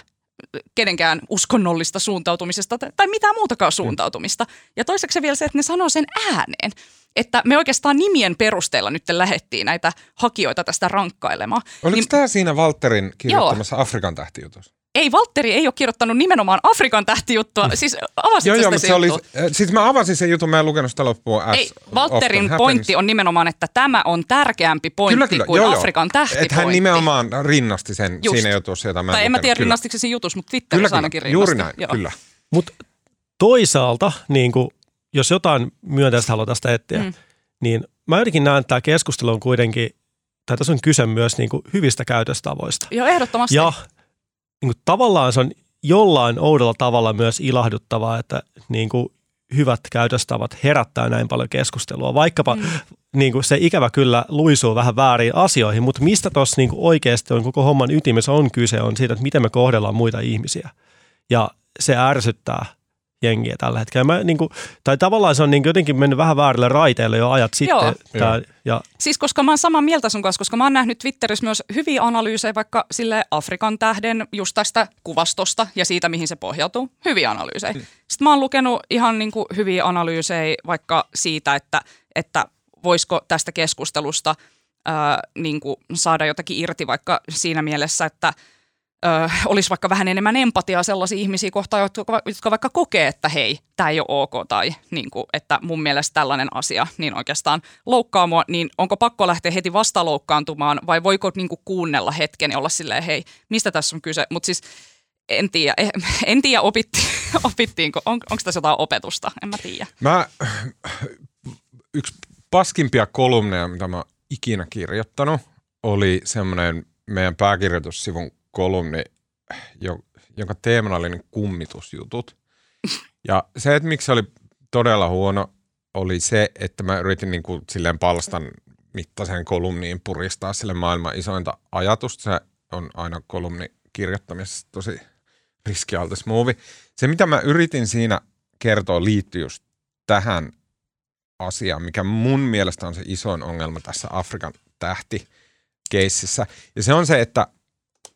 kenenkään uskonnollista suuntautumisesta tai, mitään muutakaan suuntautumista. Ja toiseksi vielä se, että ne sanoo sen ääneen että me oikeastaan nimien perusteella nyt lähettiin näitä hakijoita tästä rankkailemaan. Oliko niin, tämä siinä Valterin kirjoittamassa joo. Afrikan tähtijutussa? Ei, Valtteri ei ole kirjoittanut nimenomaan Afrikan tähtijuttua. Siis avasit joo, joo, mutta se oli, siis mä avasin sen jutun, mä en lukenut sitä loppuun. Ei, Valtterin pointti on nimenomaan, että tämä on tärkeämpi pointti kyllä, kyllä, kuin joo, Afrikan tähtipointti. Että hän nimenomaan rinnasti sen Just. siinä jutussa, jota mä Tai en mä tiedä rinnastiko siinä jutussa, mutta Twitterissä kyllä, ainakin rinnasti. Juuri näin, joo. kyllä. Mutta toisaalta, niin kuin, jos jotain myönteistä haluaa tästä etsiä, mm niin mä jotenkin näen, että tämä keskustelu on kuitenkin, tai tässä on kyse myös niin kuin hyvistä käytöstavoista. Joo, ehdottomasti. Ja niin kuin, tavallaan se on jollain oudolla tavalla myös ilahduttavaa, että niin kuin, hyvät käytöstavat herättää näin paljon keskustelua. Vaikkapa mm. niin kuin se ikävä kyllä luisuu vähän väärin asioihin, mutta mistä tuossa niin oikeasti on koko homman ytimessä on kyse, on siitä, että miten me kohdellaan muita ihmisiä. Ja se ärsyttää jengiä tällä hetkellä. Mä, niin kuin, tai tavallaan se on niin jotenkin mennyt vähän väärille raiteille jo ajat sitten. Joo. Tää, ja... Siis koska mä oon samaa mieltä sun kanssa, koska mä oon nähnyt Twitterissä myös hyviä analyysejä vaikka sille Afrikan tähden just tästä kuvastosta ja siitä, mihin se pohjautuu. Hyviä analyysejä. Hmm. Sitten mä oon lukenut ihan niin kuin hyviä analyysejä vaikka siitä, että, että voisiko tästä keskustelusta ää, niin kuin saada jotakin irti vaikka siinä mielessä, että – ö, olisi vaikka vähän enemmän empatiaa sellaisia ihmisiä kohtaan, jotka, jotka vaikka kokee, että hei, tämä ei ole ok tai niin kuin, että mun mielestä tällainen asia niin oikeastaan loukkaa mua, niin onko pakko lähteä heti vasta loukkaantumaan vai voiko niin kuin kuunnella hetken ja olla silleen, hei, mistä tässä on kyse, mutta siis en tiedä, eh, en tiedä opitti, opittiinko, on, onko tässä jotain opetusta, en mä tiedä. Mä, yksi paskimpia kolumneja, mitä mä ikinä kirjoittanut, oli semmoinen meidän pääkirjoitussivun kolumni, jonka teemana oli niin kummitusjutut. Ja se, että miksi se oli todella huono, oli se, että mä yritin niin kuin silleen palstan mittaisen kolumniin puristaa sille maailman isointa ajatusta. Se on aina kolumni kirjoittamisessa tosi riskialtis muuvi. Se, mitä mä yritin siinä kertoa, liittyy just tähän asiaan, mikä mun mielestä on se isoin ongelma tässä Afrikan tähti keississä. Ja se on se, että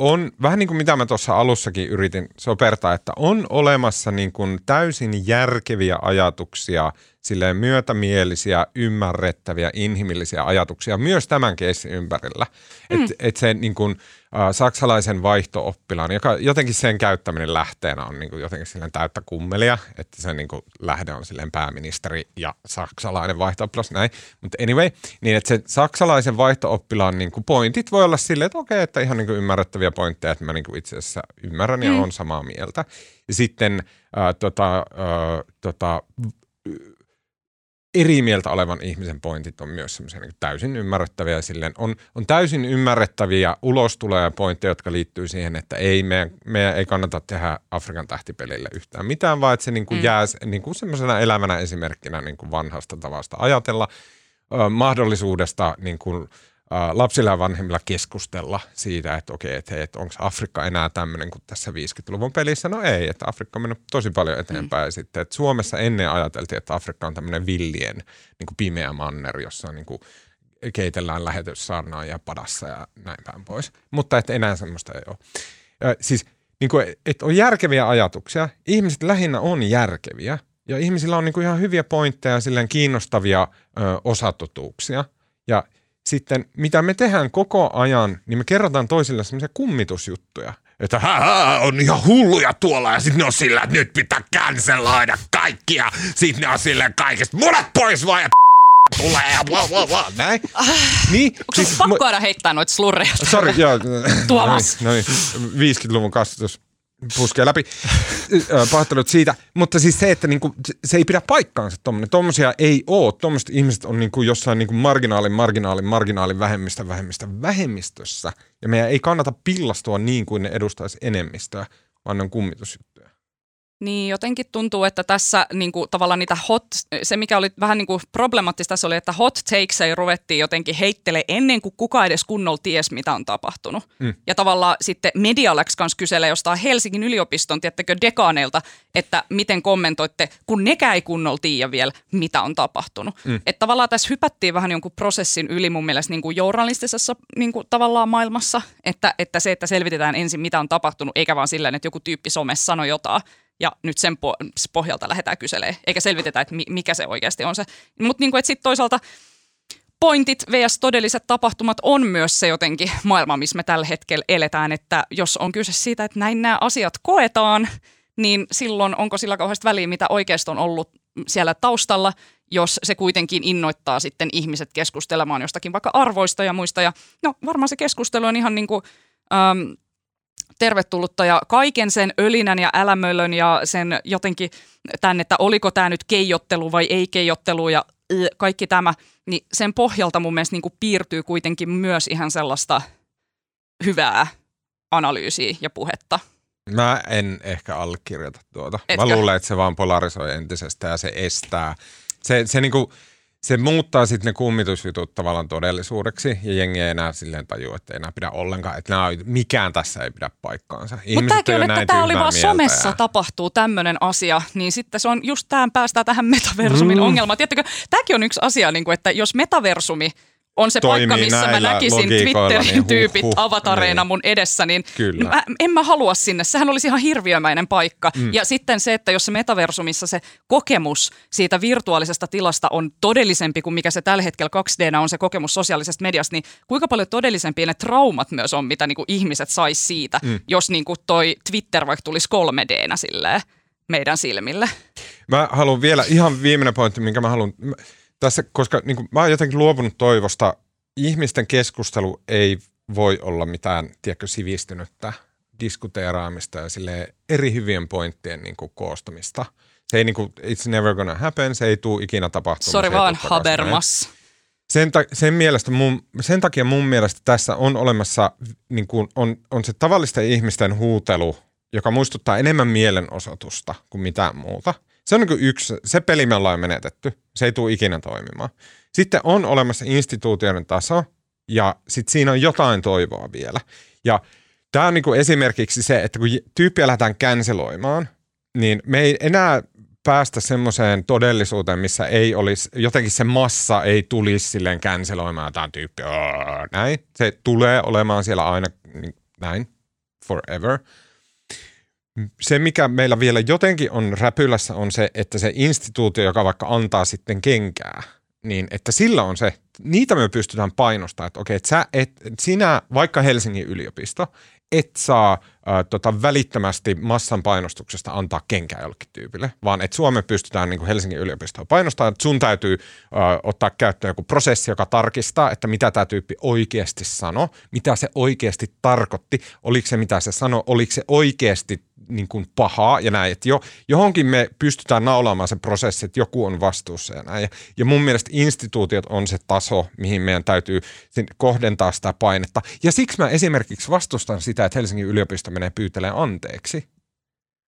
on vähän niin kuin mitä mä tuossa alussakin yritin sopertaa, että on olemassa niin kuin täysin järkeviä ajatuksia, silleen myötämielisiä, ymmärrettäviä, inhimillisiä ajatuksia myös tämän keissin ympärillä. Mm. Että et se niin kuin, saksalaisen vaihtooppilaan, joka jotenkin sen käyttäminen lähteenä on niin kuin jotenkin silleen täyttä kummelia, että se niin kuin lähde on silleen pääministeri ja saksalainen vaihtooppilas, näin. Mutta anyway, niin että se saksalaisen vaihtooppilaan niin kuin pointit voi olla silleen, että okei, että ihan niin kuin ymmärrettäviä pointteja, että mä niin kuin itse asiassa ymmärrän ja mm. on samaa mieltä. Ja sitten äh, tota, äh, tota, eri mieltä olevan ihmisen pointit on myös semmoisia niin täysin ymmärrettäviä. Silleen on, on täysin ymmärrettäviä ulostuloja pointteja, jotka liittyy siihen, että ei meidän, meidän ei kannata tehdä Afrikan tähtipelille yhtään mitään, vaan että se niin kuin mm. jää niin kuin semmoisena elävänä esimerkkinä niin kuin vanhasta tavasta ajatella, ö, mahdollisuudesta niin kuin, lapsilla ja vanhemmilla keskustella siitä, että okei, että, että onko Afrikka enää tämmöinen kuin tässä 50-luvun pelissä. No ei, että Afrikka on mennyt tosi paljon eteenpäin. Mm. Sitten, että Suomessa ennen ajateltiin, että Afrikka on tämmöinen villien niin kuin pimeä manner, jossa on niin kuin keitellään lähetyssaarnaa ja padassa ja näin päin pois. Mutta että enää semmoista ei ole. Ja siis niin kuin, että on järkeviä ajatuksia. Ihmiset lähinnä on järkeviä. Ja ihmisillä on niin kuin ihan hyviä pointteja, silleen kiinnostavia ö, osatotuuksia. Ja sitten mitä me tehdään koko ajan, niin me kerrotaan toisille semmoisia kummitusjuttuja. Että hää, on ihan hulluja tuolla ja sitten ne on sillä, että nyt pitää canceloida kaikkia. Sitten ne on silleen kaikesta, mulle pois vaan ja tulee ja bla bla bla. Näin. Niin, Onko siis, pakko aina heittää noita slurreja? Sorry, joo. Tuomas. No niin, 50-luvun kasvatus puskee läpi. Pahoittelut siitä. Mutta siis se, että niinku, se ei pidä paikkaansa tuommoinen. Tuommoisia ei ole. Tuommoiset ihmiset on niinku jossain niinku marginaalin, marginaalin, marginaalin vähemmistä, vähemmistä, vähemmistössä. Ja meidän ei kannata pillastua niin kuin ne edustaisi enemmistöä, vaan ne on kummitusjuttuja. Niin, jotenkin tuntuu, että tässä niin kuin, tavallaan niitä hot, se mikä oli vähän niin kuin problemaattista tässä oli, että hot takes ei ruvettiin jotenkin heittele ennen kuin kukaan edes kunnolla ties, mitä on tapahtunut. Mm. Ja tavallaan sitten Medialex kanssa kyselee jostain Helsingin yliopiston, tiettäkö, dekaaneilta, että miten kommentoitte, kun nekään ei kunnolla tiedä vielä, mitä on tapahtunut. Mm. Että tavallaan tässä hypättiin vähän jonkun prosessin yli mun mielestä niin kuin journalistisessa niin kuin tavallaan maailmassa, että, että se, että selvitetään ensin, mitä on tapahtunut, eikä vaan silleen, että joku tyyppi somessa sanoi jotain, ja nyt sen pohjalta lähdetään kyselemään, eikä selvitetä, että mikä se oikeasti on se. Mutta niin sitten toisaalta pointit vs. todelliset tapahtumat on myös se jotenkin maailma, missä me tällä hetkellä eletään, että jos on kyse siitä, että näin nämä asiat koetaan, niin silloin onko sillä kauheasti väliä, mitä oikeasti on ollut siellä taustalla, jos se kuitenkin innoittaa sitten ihmiset keskustelemaan jostakin vaikka arvoista ja muista. Ja no varmaan se keskustelu on ihan niin kuin, ähm, tervetullutta ja kaiken sen ölinän ja älämöllön ja sen jotenkin tämän, että oliko tämä nyt keijottelu vai ei keijottelu ja kaikki tämä, niin sen pohjalta mun mielestä niin kuin piirtyy kuitenkin myös ihan sellaista hyvää analyysiä ja puhetta. Mä en ehkä allekirjoita tuota. Etkö? Mä luulen, että se vaan polarisoi entisestä ja se estää. Se, se niinku, se muuttaa sitten ne kummitusjutut tavallaan todellisuudeksi ja jengi ei enää silleen tajua, että ei enää pidä ollenkaan, että nämä, mikään tässä ei pidä paikkaansa. Mutta tämäkin on, että tämä oli vaan somessa ja... tapahtuu tämmöinen asia, niin sitten se on just tämän päästään tähän metaversumin mm. ongelmaan. Tiedättekö, tämäkin on yksi asia, niin kuin, että jos metaversumi – on se paikka, missä mä näkisin Twitterin niin huh, tyypit huh, avatareina niin. mun edessä, niin Kyllä. Mä, en mä halua sinne. Sehän olisi ihan hirviömäinen paikka. Mm. Ja sitten se, että jos se metaversumissa se kokemus siitä virtuaalisesta tilasta on todellisempi kuin mikä se tällä hetkellä 2 d on se kokemus sosiaalisesta mediasta, niin kuinka paljon todellisempia ne traumat myös on, mitä niin kuin ihmiset sais siitä, mm. jos niin kuin toi Twitter vaikka tulisi 3 d silleen meidän silmille. Mä haluan vielä ihan viimeinen pointti, minkä mä haluan tässä, koska niin kuin, mä oon jotenkin luopunut toivosta, ihmisten keskustelu ei voi olla mitään, tiedätkö, sivistynyttä diskuteeraamista ja sille eri hyvien pointtien niin kuin, koostamista. Se ei niin kuin, it's never gonna happen, se ei tule ikinä tapahtumaan. Sori vaan, Habermas. Sen, ta- sen, mielestä mun, sen takia mun mielestä tässä on olemassa, niin kuin on, on se tavallisten ihmisten huutelu, joka muistuttaa enemmän mielenosoitusta kuin mitään muuta – se on niin yksi, se peli me ollaan menetetty. Se ei tule ikinä toimimaan. Sitten on olemassa instituutioiden taso ja sitten siinä on jotain toivoa vielä. Ja tämä on niin esimerkiksi se, että kun tyyppiä lähdetään känseloimaan, niin me ei enää päästä semmoiseen todellisuuteen, missä ei olisi, jotenkin se massa ei tulisi silleen känseloimaan jotain tyyppiä, näin. Se tulee olemaan siellä aina niin, näin, forever – se, mikä meillä vielä jotenkin on räpylässä, on se, että se instituutio, joka vaikka antaa sitten kenkää, niin että sillä on se, niitä me pystytään painostamaan, että okei, että sä et, sinä, vaikka Helsingin yliopisto, et saa äh, tota, välittömästi massan painostuksesta antaa kenkää jollekin tyypille, vaan että Suomeen pystytään niin kuin Helsingin yliopistoa painostamaan, että sun täytyy äh, ottaa käyttöön joku prosessi, joka tarkistaa, että mitä tämä tyyppi oikeasti sanoi, mitä se oikeasti tarkoitti, oliko se mitä se sanoi, oliko se oikeasti niin kuin pahaa ja näin, että jo, johonkin me pystytään naulaamaan se prosessi, että joku on vastuussa ja näin. Ja, mun mielestä instituutiot on se taso, mihin meidän täytyy kohdentaa sitä painetta. Ja siksi mä esimerkiksi vastustan sitä, että Helsingin yliopisto menee pyytelemään anteeksi.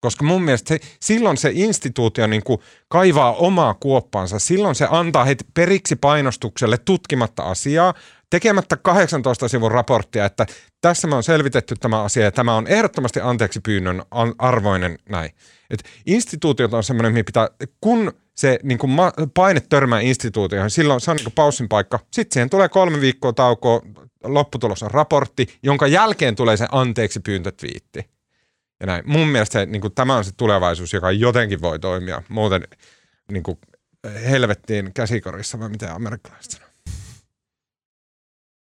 Koska mun mielestä se, silloin se instituutio niin kuin kaivaa omaa kuoppaansa, silloin se antaa heitä periksi painostukselle tutkimatta asiaa, tekemättä 18 sivun raporttia, että tässä me on selvitetty tämä asia ja tämä on ehdottomasti anteeksi pyynnön arvoinen näin. Et instituutiot on semmoinen, mihin pitää, kun se niin kuin paine törmää instituutioihin, silloin se on niin paussin paikka. Sitten siihen tulee kolme viikkoa taukoa, lopputulos on raportti, jonka jälkeen tulee se anteeksi pyyntötviitti. Ja näin. Mun mielestä se, niin kuin, tämä on se tulevaisuus, joka jotenkin voi toimia. Muuten niin kuin, helvettiin käsikorissa vai mitä amerikkalaiset sanoo.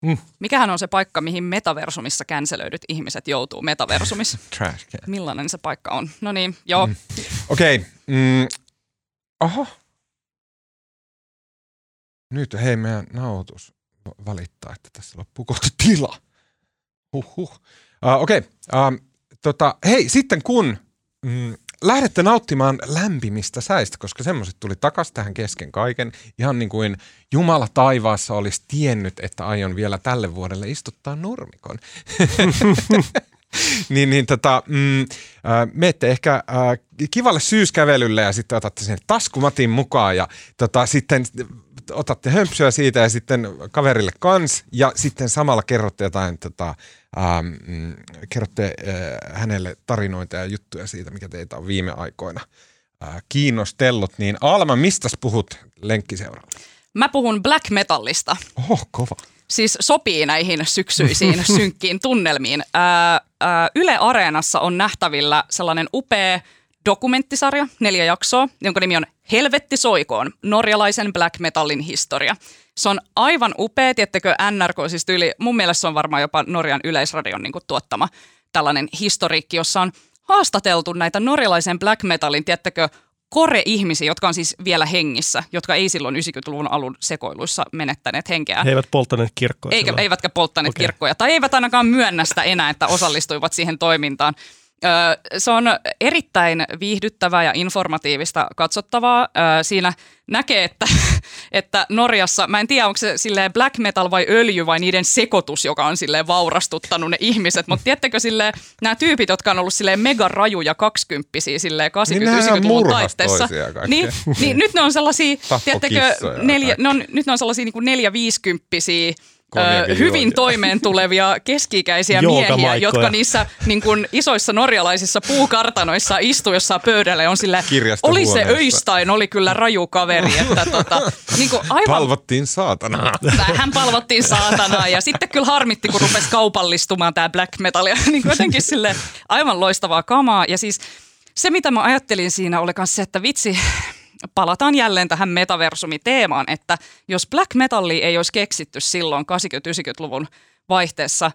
Mm. Mikähän on se paikka, mihin metaversumissa känselöidyt ihmiset joutuu metaversumissa? Trash can. Millainen se paikka on? No niin, joo. Mm. Okei. Okay. Mm. Oho. Nyt hei meidän nauhoitus valittaa, että tässä loppuu kohta tila. Huhhuh. Uh, Okei. Okay. Uh, tota, hei, sitten kun mm, lähdette nauttimaan lämpimistä säistä, koska semmoiset tuli takaisin tähän kesken kaiken. Ihan niin kuin Jumala taivaassa olisi tiennyt, että aion vielä tälle vuodelle istuttaa nurmikon. niin, niin tota, mm, äh, menette ehkä äh, kivalle syyskävelylle ja sitten otatte sen taskumatin mukaan ja tota, sitten otatte hömpsyä siitä ja sitten kaverille kans ja sitten samalla kerrotte jotain, tota, ähm, kerrotte äh, hänelle tarinoita ja juttuja siitä, mikä teitä on viime aikoina äh, kiinnostellut. Niin Alma, mistä puhut lenkkiseuralla? Mä puhun black metallista. Oho, kova. Siis sopii näihin syksyisiin synkkiin tunnelmiin. Ää, ää, Yle Areenassa on nähtävillä sellainen upea dokumenttisarja, neljä jaksoa, jonka nimi on Helvetti soikoon, norjalaisen black metallin historia. Se on aivan upea, tiettekö NRK, siis tyyli, mun mielestä se on varmaan jopa Norjan yleisradion niin tuottama tällainen historiikki, jossa on haastateltu näitä norjalaisen black metallin, tiettäkö, kore-ihmisiä, jotka on siis vielä hengissä, jotka ei silloin 90-luvun alun sekoiluissa menettäneet henkeä. He eivät polttaneet kirkkoja. Eikä, eivätkä polttaneet okay. kirkkoja, tai eivät ainakaan myönnä sitä enää, että osallistuivat siihen toimintaan. Se on erittäin viihdyttävää ja informatiivista katsottavaa. Siinä näkee, että, että Norjassa, mä en tiedä onko se silleen black metal vai öljy vai niiden sekoitus, joka on silleen vaurastuttanut ne ihmiset, mutta tiedättekö silleen nämä tyypit, jotka on ollut silleen mega rajuja kaksikymppisiä silleen 80-90-luvun niin taitteessa. Niin, niin, nyt ne on sellaisia, tiedättekö, neljä, ne on, nyt ne on sellaisia niin kuin neljä viisikymppisiä ö, hyvin toimeen tulevia keski-ikäisiä miehiä, jotka niissä niin kuin, isoissa norjalaisissa puukartanoissa istuu jossain pöydällä ja on sille, oli se Öistain, oli kyllä raju kaveri. Että, tota, niin kuin aivan, palvottiin saatanaa. Vähän palvottiin saatanaa ja sitten kyllä harmitti, kun rupesi kaupallistumaan tämä black metal ja niin jotenkin sille aivan loistavaa kamaa. Ja siis se, mitä mä ajattelin siinä, oli myös se, että vitsi, palataan jälleen tähän metaversumiteemaan, että jos black metalli ei olisi keksitty silloin 80-90-luvun vaihteessa,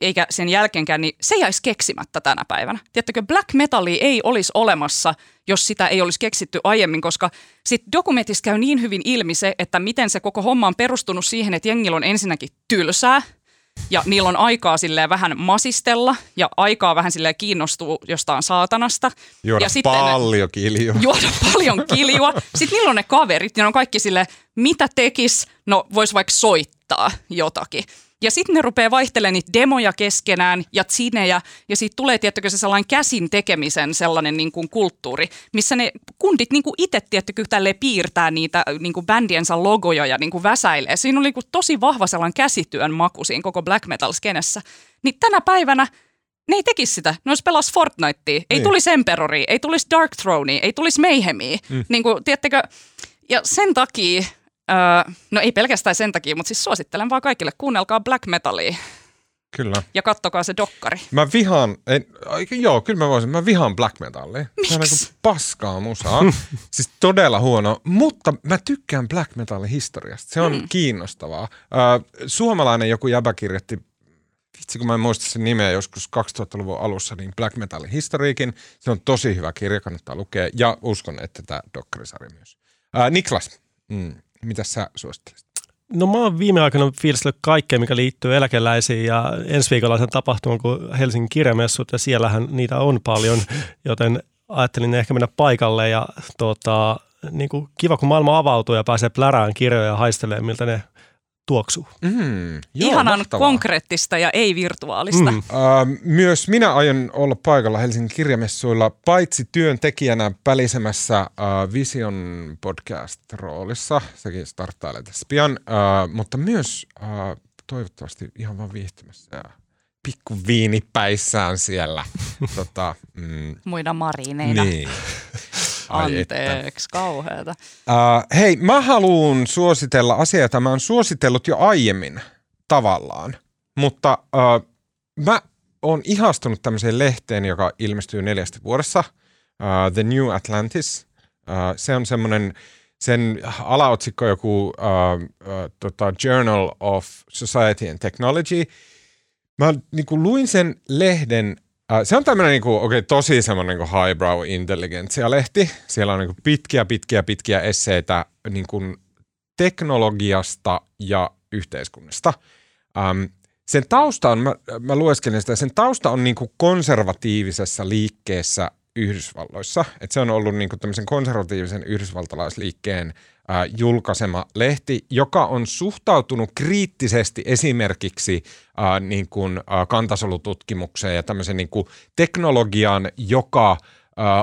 eikä sen jälkeenkään, niin se jäisi keksimättä tänä päivänä. Tiedättekö, black metalli ei olisi olemassa, jos sitä ei olisi keksitty aiemmin, koska sitten dokumentissa käy niin hyvin ilmi se, että miten se koko homma on perustunut siihen, että jengillä on ensinnäkin tylsää – ja niillä on aikaa silleen vähän masistella ja aikaa vähän silleen kiinnostua jostain saatanasta. Juoda ja sitten paljon kiljua. Juoda paljon kiljua. Sitten niillä on ne kaverit ja ne on kaikki sille mitä tekis? No vois vaikka soittaa jotakin. Ja sitten ne rupeaa vaihtelemaan niitä demoja keskenään ja tsinejä, ja siitä tulee, tiettäkö, se sellainen käsin tekemisen sellainen niin kuin kulttuuri, missä ne kundit niin kuin itse, tiettäkö, tälleen piirtää niitä niin kuin bändiensä logoja ja niin kuin väsäilee. Siinä on niin kuin tosi vahva sellainen käsityön maku siinä koko black metal-skenessä. Niin tänä päivänä ne ei tekisi sitä. Ne olisi pelas Fortnitea. Ei niin. tulisi Emperoria, ei tulisi Dark Thronea, ei tulisi Mayhemia. Mm. Niin kuin, tiettäkö, ja sen takia Öö, no ei pelkästään sen takia, mutta siis suosittelen vaan kaikille, kuunnelkaa black metalia. Kyllä. Ja kattokaa se dokkari. Mä vihaan, en, joo, kyllä mä voisin, mä vihaan black metallia. Miksi? Se on niin paskaa musaa. siis todella huono, mutta mä tykkään black metalin historiasta. Se on mm. kiinnostavaa. Öö, suomalainen joku jäbä kirjoitti vitsi kun mä en muista sen nimeä joskus 2000-luvun alussa, niin Black Metalin historiikin. Se on tosi hyvä kirja, kannattaa lukea ja uskon, että tämä dokkarisarja myös. Ää, Niklas, mm, mitä sä suosittelisit? No mä oon viime aikoina fiilistellyt kaikkea, mikä liittyy eläkeläisiin ja ensi viikolla sen tapahtuman kuin Helsingin kirjamessut ja siellähän niitä on paljon, joten ajattelin ehkä mennä paikalle ja tota, niin kuin kiva kun maailma avautuu ja pääsee plärään kirjoja ja haistelee miltä ne tuoksuu. Mm, joo, Ihanan mahtavaa. konkreettista ja ei virtuaalista. Mm. Uh, myös minä aion olla paikalla Helsingin kirjamessuilla, paitsi työntekijänä pälisemässä uh, Vision podcast-roolissa, sekin starttailee tässä pian, uh, mutta myös uh, toivottavasti ihan vaan viihtymässä ja pikku viinipäissään siellä. tota, mm, Muina marineina. Niin. Anteeksi, kauheata. Uh, hei, mä haluan suositella asiaa, jota mä oon suositellut jo aiemmin tavallaan, mutta uh, mä oon ihastunut tämmöiseen lehteen, joka ilmestyy neljästä vuodessa, uh, The New Atlantis. Uh, se on semmoinen, sen alaotsikko joku uh, uh, tota Journal of Society and Technology. Mä niin luin sen lehden se on tämmöinen niinku, okay, tosi semmoinen niinku highbrow intelligentsia-lehti. Siellä on niinku pitkiä, pitkiä, pitkiä esseitä niinku teknologiasta ja yhteiskunnasta. Um, sen tausta on, mä, mä lueskelin sitä, sen tausta on niinku konservatiivisessa liikkeessä Yhdysvalloissa. Et se on ollut niin kuin tämmöisen konservatiivisen yhdysvaltalaisliikkeen julkaisema lehti, joka on suhtautunut kriittisesti esimerkiksi ää, niin kuin, ää, kantasolututkimukseen ja tämmöisen niin kuin teknologian, joka –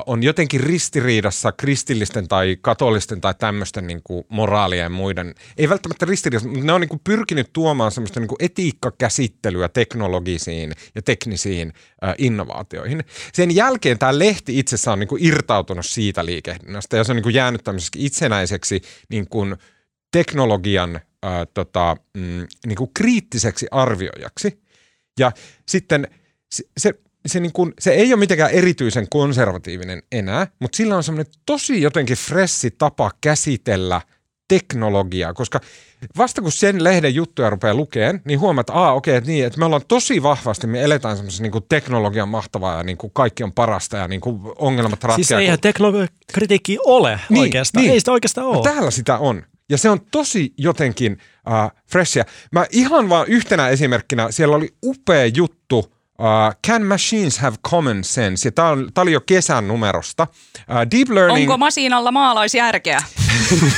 on jotenkin ristiriidassa kristillisten tai katolisten tai tämmöisten niin kuin moraalia ja muiden, ei välttämättä ristiriidassa, mutta ne on niin kuin pyrkinyt tuomaan semmoista niin kuin etiikkakäsittelyä teknologisiin ja teknisiin ää, innovaatioihin. Sen jälkeen tämä lehti itsessään on niin kuin irtautunut siitä liikehdinnästä ja se on niin kuin jäänyt tämmöiseksi itsenäiseksi niin kuin teknologian ää, tota, mm, niin kuin kriittiseksi arvioijaksi. Ja sitten se, se se, niin kuin, se ei ole mitenkään erityisen konservatiivinen enää, mutta sillä on semmoinen tosi jotenkin fressi tapa käsitellä teknologiaa, koska vasta kun sen lehden juttuja rupeaa lukemaan, niin huomaat, että okei, okay, että niin, että me ollaan tosi vahvasti, me eletään semmoisessa niin kuin teknologian mahtavaa ja niin kuin kaikki on parasta ja niin kuin ongelmat ratkeaa. Siis eihän teknologiakritiikki ole niin, oikeastaan, niin. ei sitä oikeastaan ole. täällä sitä on. Ja se on tosi jotenkin uh, freshia. Mä ihan vaan yhtenä esimerkkinä, siellä oli upea juttu Uh, Can Machines Have Common Sense? Ja tämä oli jo kesän numerosta. Uh, deep Learning... Onko masinalla maalaisjärkeä?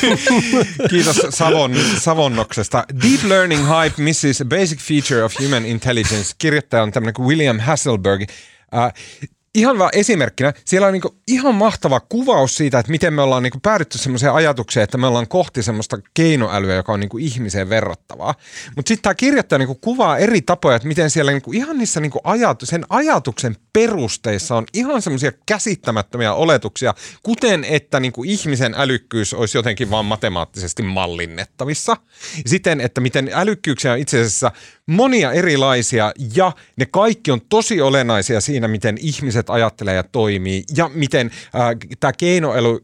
Kiitos Savon, Savonnoksesta. Deep Learning Hype misses a basic feature of human intelligence. Kirjoittaja on tämmöinen kuin William Hasselberg. Uh, ihan vaan esimerkkinä, siellä on niinku ihan mahtava kuvaus siitä, että miten me ollaan niinku päädytty semmoiseen ajatukseen, että me ollaan kohti semmoista keinoälyä, joka on niinku ihmiseen verrattavaa. Mutta sitten tämä kirjoittaja niinku kuvaa eri tapoja, että miten siellä niinku ihan niissä niinku ajatu, sen ajatuksen perusteissa on ihan semmoisia käsittämättömiä oletuksia, kuten että niinku ihmisen älykkyys olisi jotenkin vaan matemaattisesti mallinnettavissa. Siten, että miten älykkyyksiä on itse asiassa monia erilaisia ja ne kaikki on tosi olennaisia siinä, miten ihmiset ajattelee ja toimii ja miten äh, tämä keinoäly,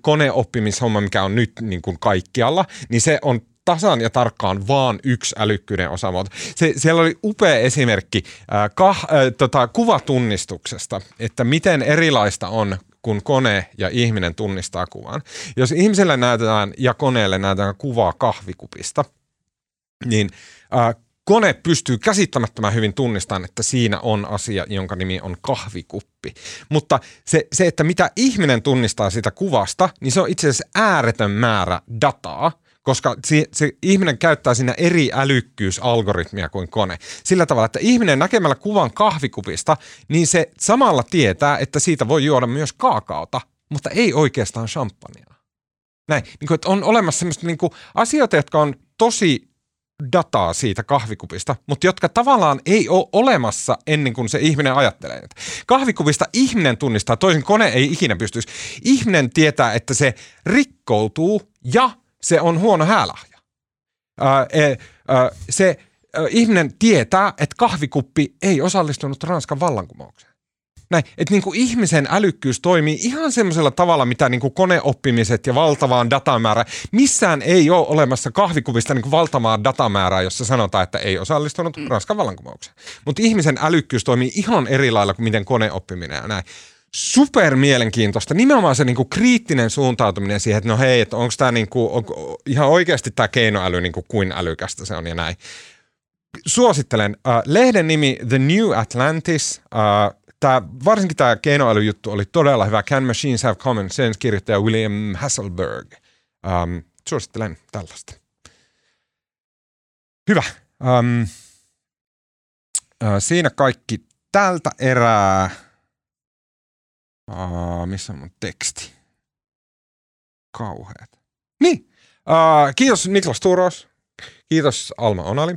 koneoppimishomma, mikä on nyt niin kuin kaikkialla, niin se on tasan ja tarkkaan vaan yksi älykkyyden osamuoto. Se, siellä oli upea esimerkki äh, kah, äh, tota, kuvatunnistuksesta, että miten erilaista on kun kone ja ihminen tunnistaa kuvan. Jos ihmiselle näytetään ja koneelle näytetään kuvaa kahvikupista, niin äh, kone pystyy käsittämättömän hyvin tunnistamaan, että siinä on asia, jonka nimi on kahvikuppi. Mutta se, se, että mitä ihminen tunnistaa sitä kuvasta, niin se on itse asiassa ääretön määrä dataa, koska se, se ihminen käyttää siinä eri älykkyysalgoritmia kuin kone. Sillä tavalla, että ihminen näkemällä kuvan kahvikupista, niin se samalla tietää, että siitä voi juoda myös kaakaota, mutta ei oikeastaan champagnea. Näin, niin kuin, että on olemassa semmoista niin kuin, asioita, jotka on tosi dataa siitä kahvikupista, mutta jotka tavallaan ei ole olemassa ennen kuin se ihminen ajattelee. Kahvikupista ihminen tunnistaa, toisin kone ei ikinä pystyisi. Ihminen tietää, että se rikkoutuu ja se on huono häälahja. Ää, e, ää, se ää, ihminen tietää, että kahvikuppi ei osallistunut Ranskan vallankumoukseen. Näin, että niin kuin ihmisen älykkyys toimii ihan semmoisella tavalla, mitä niin kuin koneoppimiset ja valtavaan datamäärä. Missään ei ole olemassa kahvikuvista niin kuin valtavaa datamäärää, jossa sanotaan, että ei osallistunut mm. Ranskan vallankumoukseen. Mutta ihmisen älykkyys toimii ihan eri lailla kuin miten koneoppiminen ja näin super mielenkiintoista. Nimenomaan se niinku kriittinen suuntautuminen siihen, että no hei, että onko tämä niinku, on, ihan oikeasti tämä keinoäly niinku kuin älykästä se on ja näin. Suosittelen. Uh, lehden nimi The New Atlantis. Uh, Tää, varsinkin tämä keinoälyjuttu oli todella hyvä. Can Machines Have Common Sense kirjoittaja William Hasselberg. Um, suosittelen tällaista. Hyvä. Um, siinä kaikki tältä erää. Uh, missä on mun teksti? Kauheat. Niin. Uh, kiitos Niklas Turos. Kiitos Alma Onali.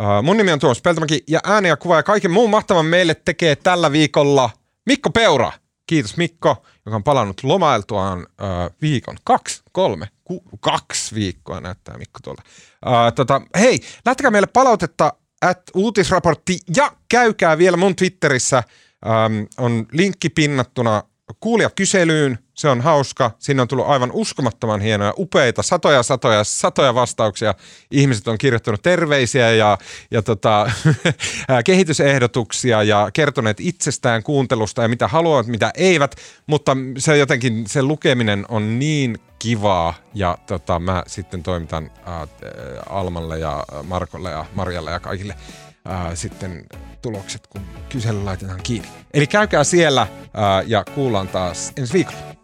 Uh, mun nimi on Tuomas Peltomäki ja ääni ja kuva ja kaiken muun mahtavan meille tekee tällä viikolla Mikko Peura. Kiitos Mikko, joka on palannut lomailtuaan uh, viikon, kaksi, kolme, ku, kaksi viikkoa näyttää Mikko tuolta. Uh, tota, hei, lähtekää meille palautetta at uutisraportti ja käykää vielä mun Twitterissä. Um, on linkki pinnattuna kuulijakyselyyn. Se on hauska. Sinne on tullut aivan uskomattoman hienoja, upeita, satoja, satoja, satoja vastauksia. Ihmiset on kirjoittanut terveisiä ja, ja tota, kehitysehdotuksia ja kertoneet itsestään kuuntelusta ja mitä haluavat, mitä eivät. Mutta se jotenkin, se lukeminen on niin kivaa ja tota, mä sitten toimitan äh, Almalle ja Markolle ja Marjalle ja kaikille äh, sitten tulokset, kun kysely laitetaan kiinni. Eli käykää siellä ää, ja kuullaan taas ensi viikolla.